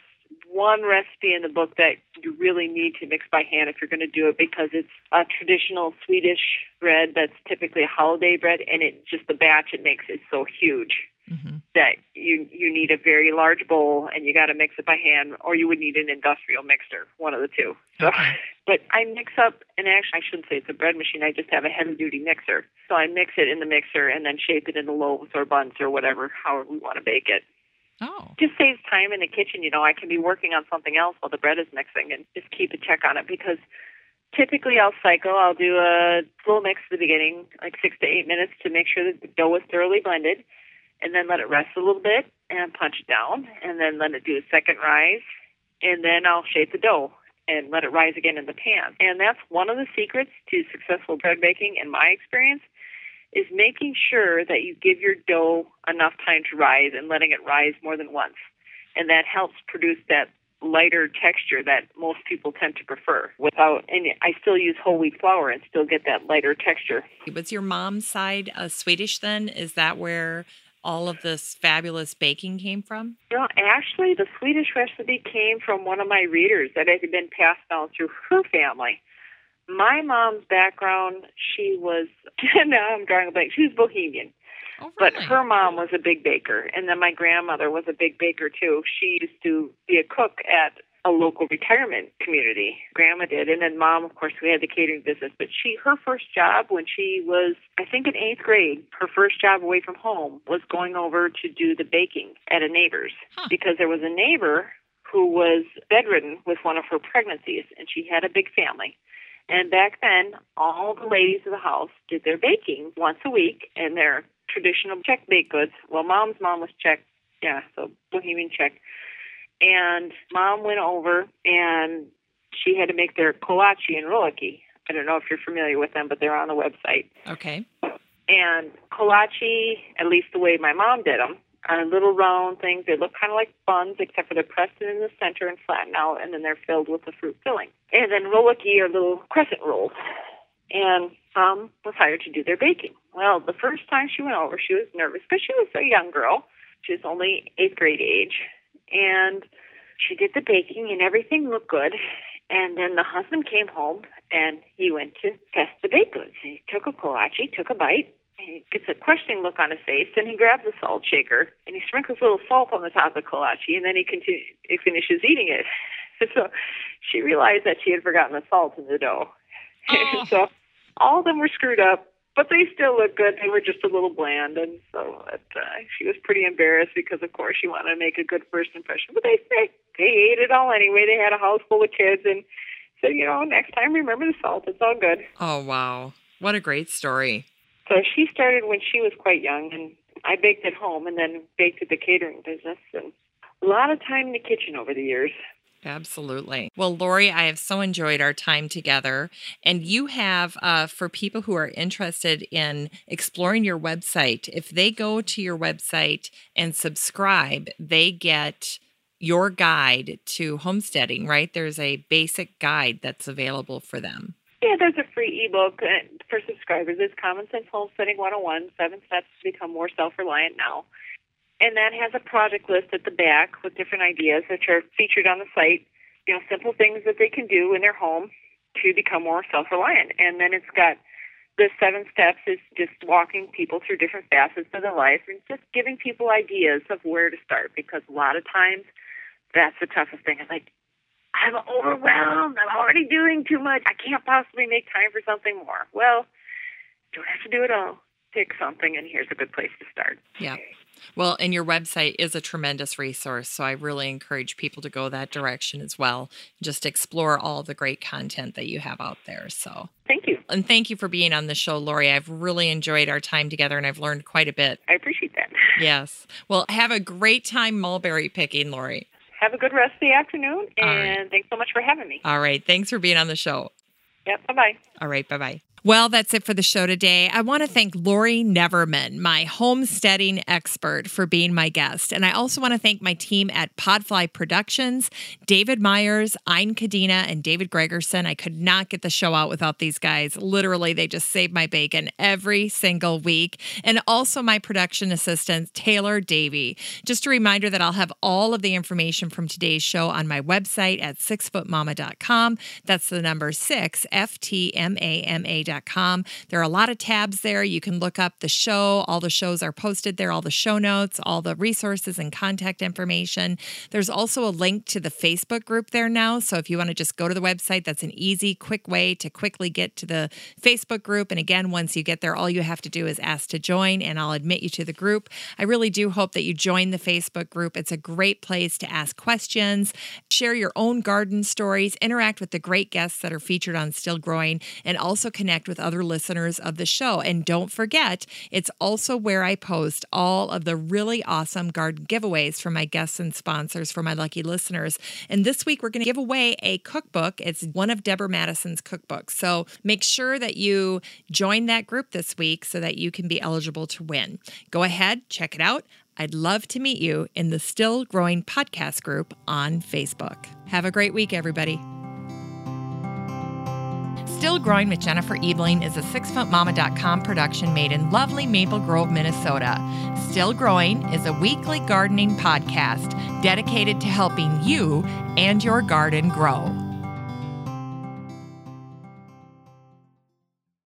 one recipe in the book that you really need to mix by hand if you're going to do it because it's a traditional Swedish bread that's typically a holiday bread and it just the batch it makes is so huge hmm that you you need a very large bowl and you got to mix it by hand or you would need an industrial mixer, one of the two. So Okay. but I mix up, and actually, I shouldn't say it's a bread machine. I just have a heavy duty mixer. So I mix it in the mixer and then shape it into loaves or buns or whatever, however we want to bake it. Oh. Just saves time in the kitchen. You know, I can be working on something else while the bread is mixing and just keep a check on it because typically I'll cycle. I'll do a full mix at the beginning, like six to eight minutes to make sure that the dough is thoroughly blended, and then let it rest a little bit and punch it down, and then let it do a second rise, and then I'll shape the dough and let it rise again in the pan. And that's one of the secrets to successful bread baking, in my experience, is making sure that you give your dough enough time to rise and letting it rise more than once. And that helps produce that lighter texture that most people tend to prefer without and I still use whole wheat flour and still get that lighter texture. Was your mom's side uh, Swedish then? Is that where all of this fabulous baking came from? You know, actually the Swedish recipe came from one of my readers that had been passed down through her family. My mom's background, she was now I'm drawing a blank. She was Bohemian. Oh, But her mom was a big baker, and then my grandmother was a big baker too. She used to be a cook at a local retirement community. Grandma did, and then mom, of course, we had the catering business. But she, her first job when she was, I think, in eighth grade, her first job away from home was going over to do the baking at a neighbor's Huh. because there was a neighbor who was bedridden with one of her pregnancies, and she had a big family. And back then, all the ladies of the house did their baking once a week, and their traditional Czech baked goods. Well, mom's mom was Czech, yeah, so Bohemian Czech. And mom went over, and she had to make their kolache and roliki. I don't know if you're familiar with them, but they're on the website. okay. And kolache, at least the way my mom did them, are little round things. They look kind of like buns, except for they're pressed in the center and flattened out, and then they're filled with the fruit filling. And then roliki are little crescent rolls. And mom was hired to do their baking. Well, the first time she went over, she was nervous because she was a young girl. She was only eighth grade age. And she did the baking, and everything looked good. And then the husband came home, and he went to test the baked goods. He took a kolache, took a bite, and he gets a questioning look on his face. Then he grabs a salt shaker, and he sprinkles a little salt on the top of the kolache, and then he, continue, he finishes eating it. so she realized that she had forgotten the salt in the dough. Oh. so all of them were screwed up, but they still looked good. They were just a little bland, and so it, uh, she was pretty embarrassed because, of course, she wanted to make a good first impression. But they they they ate it all anyway. They had a house full of kids, and said, you know, next time remember the salt. It's all good. Oh, wow. What a great story. So she started when she was quite young, and I baked at home, and then baked at the catering business, and a lot of time in the kitchen over the years. Absolutely. Well, Laurie, I have so enjoyed our time together. And you have, uh, for people who are interested in exploring your website, if they go to your website and subscribe, they get your guide to homesteading, right? There's a basic guide that's available for them. Yeah, there's a free ebook uh, for subscribers. It's Common Sense Homesteading 101 Seven Steps to Become More Self Reliant Now. And that has a project list at the back with different ideas which are featured on the site. You know, simple things that they can do in their home to become more self reliant. And then it's got the seven steps is just walking people through different facets of their life and just giving people ideas of where to start because a lot of times that's the toughest thing. It's like, I'm overwhelmed. I'm already doing too much. I can't possibly make time for something more. Well, you don't have to do it all. Pick something, and here's a good place to start. Yeah. Well, and your website is a tremendous resource. So I really encourage people to go that direction as well. Just explore all the great content that you have out there. So, Thank you. and thank you for being on the show, Laurie. I've really enjoyed our time together and I've learned quite a bit. I appreciate that. Yes. Well, have a great time mulberry picking, Laurie. Have a good rest of the afternoon, and right. thanks so much for having me. All right. Thanks for being on the show. Yep. Bye bye. All right. Bye bye. Well, that's it for the show today. I want to thank Laurie Neverman, my homesteading expert, for being my guest. And I also want to thank my team at Podfly Productions, David Myers, Ein Kadena, and David Gregerson. I could not get the show out without these guys. Literally, they just save my bacon every single week. And also my production assistant, Taylor Davey. Just a reminder that I'll have all of the information from today's show on my website at sixfootmama.com. That's the number six, F T M A M A.com. There are a lot of tabs there. You can look up the show. All the shows are posted there, all the show notes, all the resources and contact information. There's also a link to the Facebook group there now. So if you want to just go to the website, that's an easy, quick way to quickly get to the Facebook group. And again, once you get there, all you have to do is ask to join, and I'll admit you to the group. I really do hope that you join the Facebook group. It's a great place to ask questions, share your own garden stories, interact with the great guests that are featured on Still Growing, and also connect connect with other listeners of the show. And don't forget, it's also where I post all of the really awesome garden giveaways for my guests and sponsors for my lucky listeners. And this week, we're going to give away a cookbook. It's one of Deborah Madison's cookbooks. So make sure that you join that group this week so that you can be eligible to win. Go ahead, check it out. I'd love to meet you in the Still Growing podcast group on Facebook. Have a great week, everybody. Still Growing with Jennifer Ebling is a sixfootmama.com production made in lovely Maple Grove, Minnesota. Still Growing is a weekly gardening podcast dedicated to helping you and your garden grow.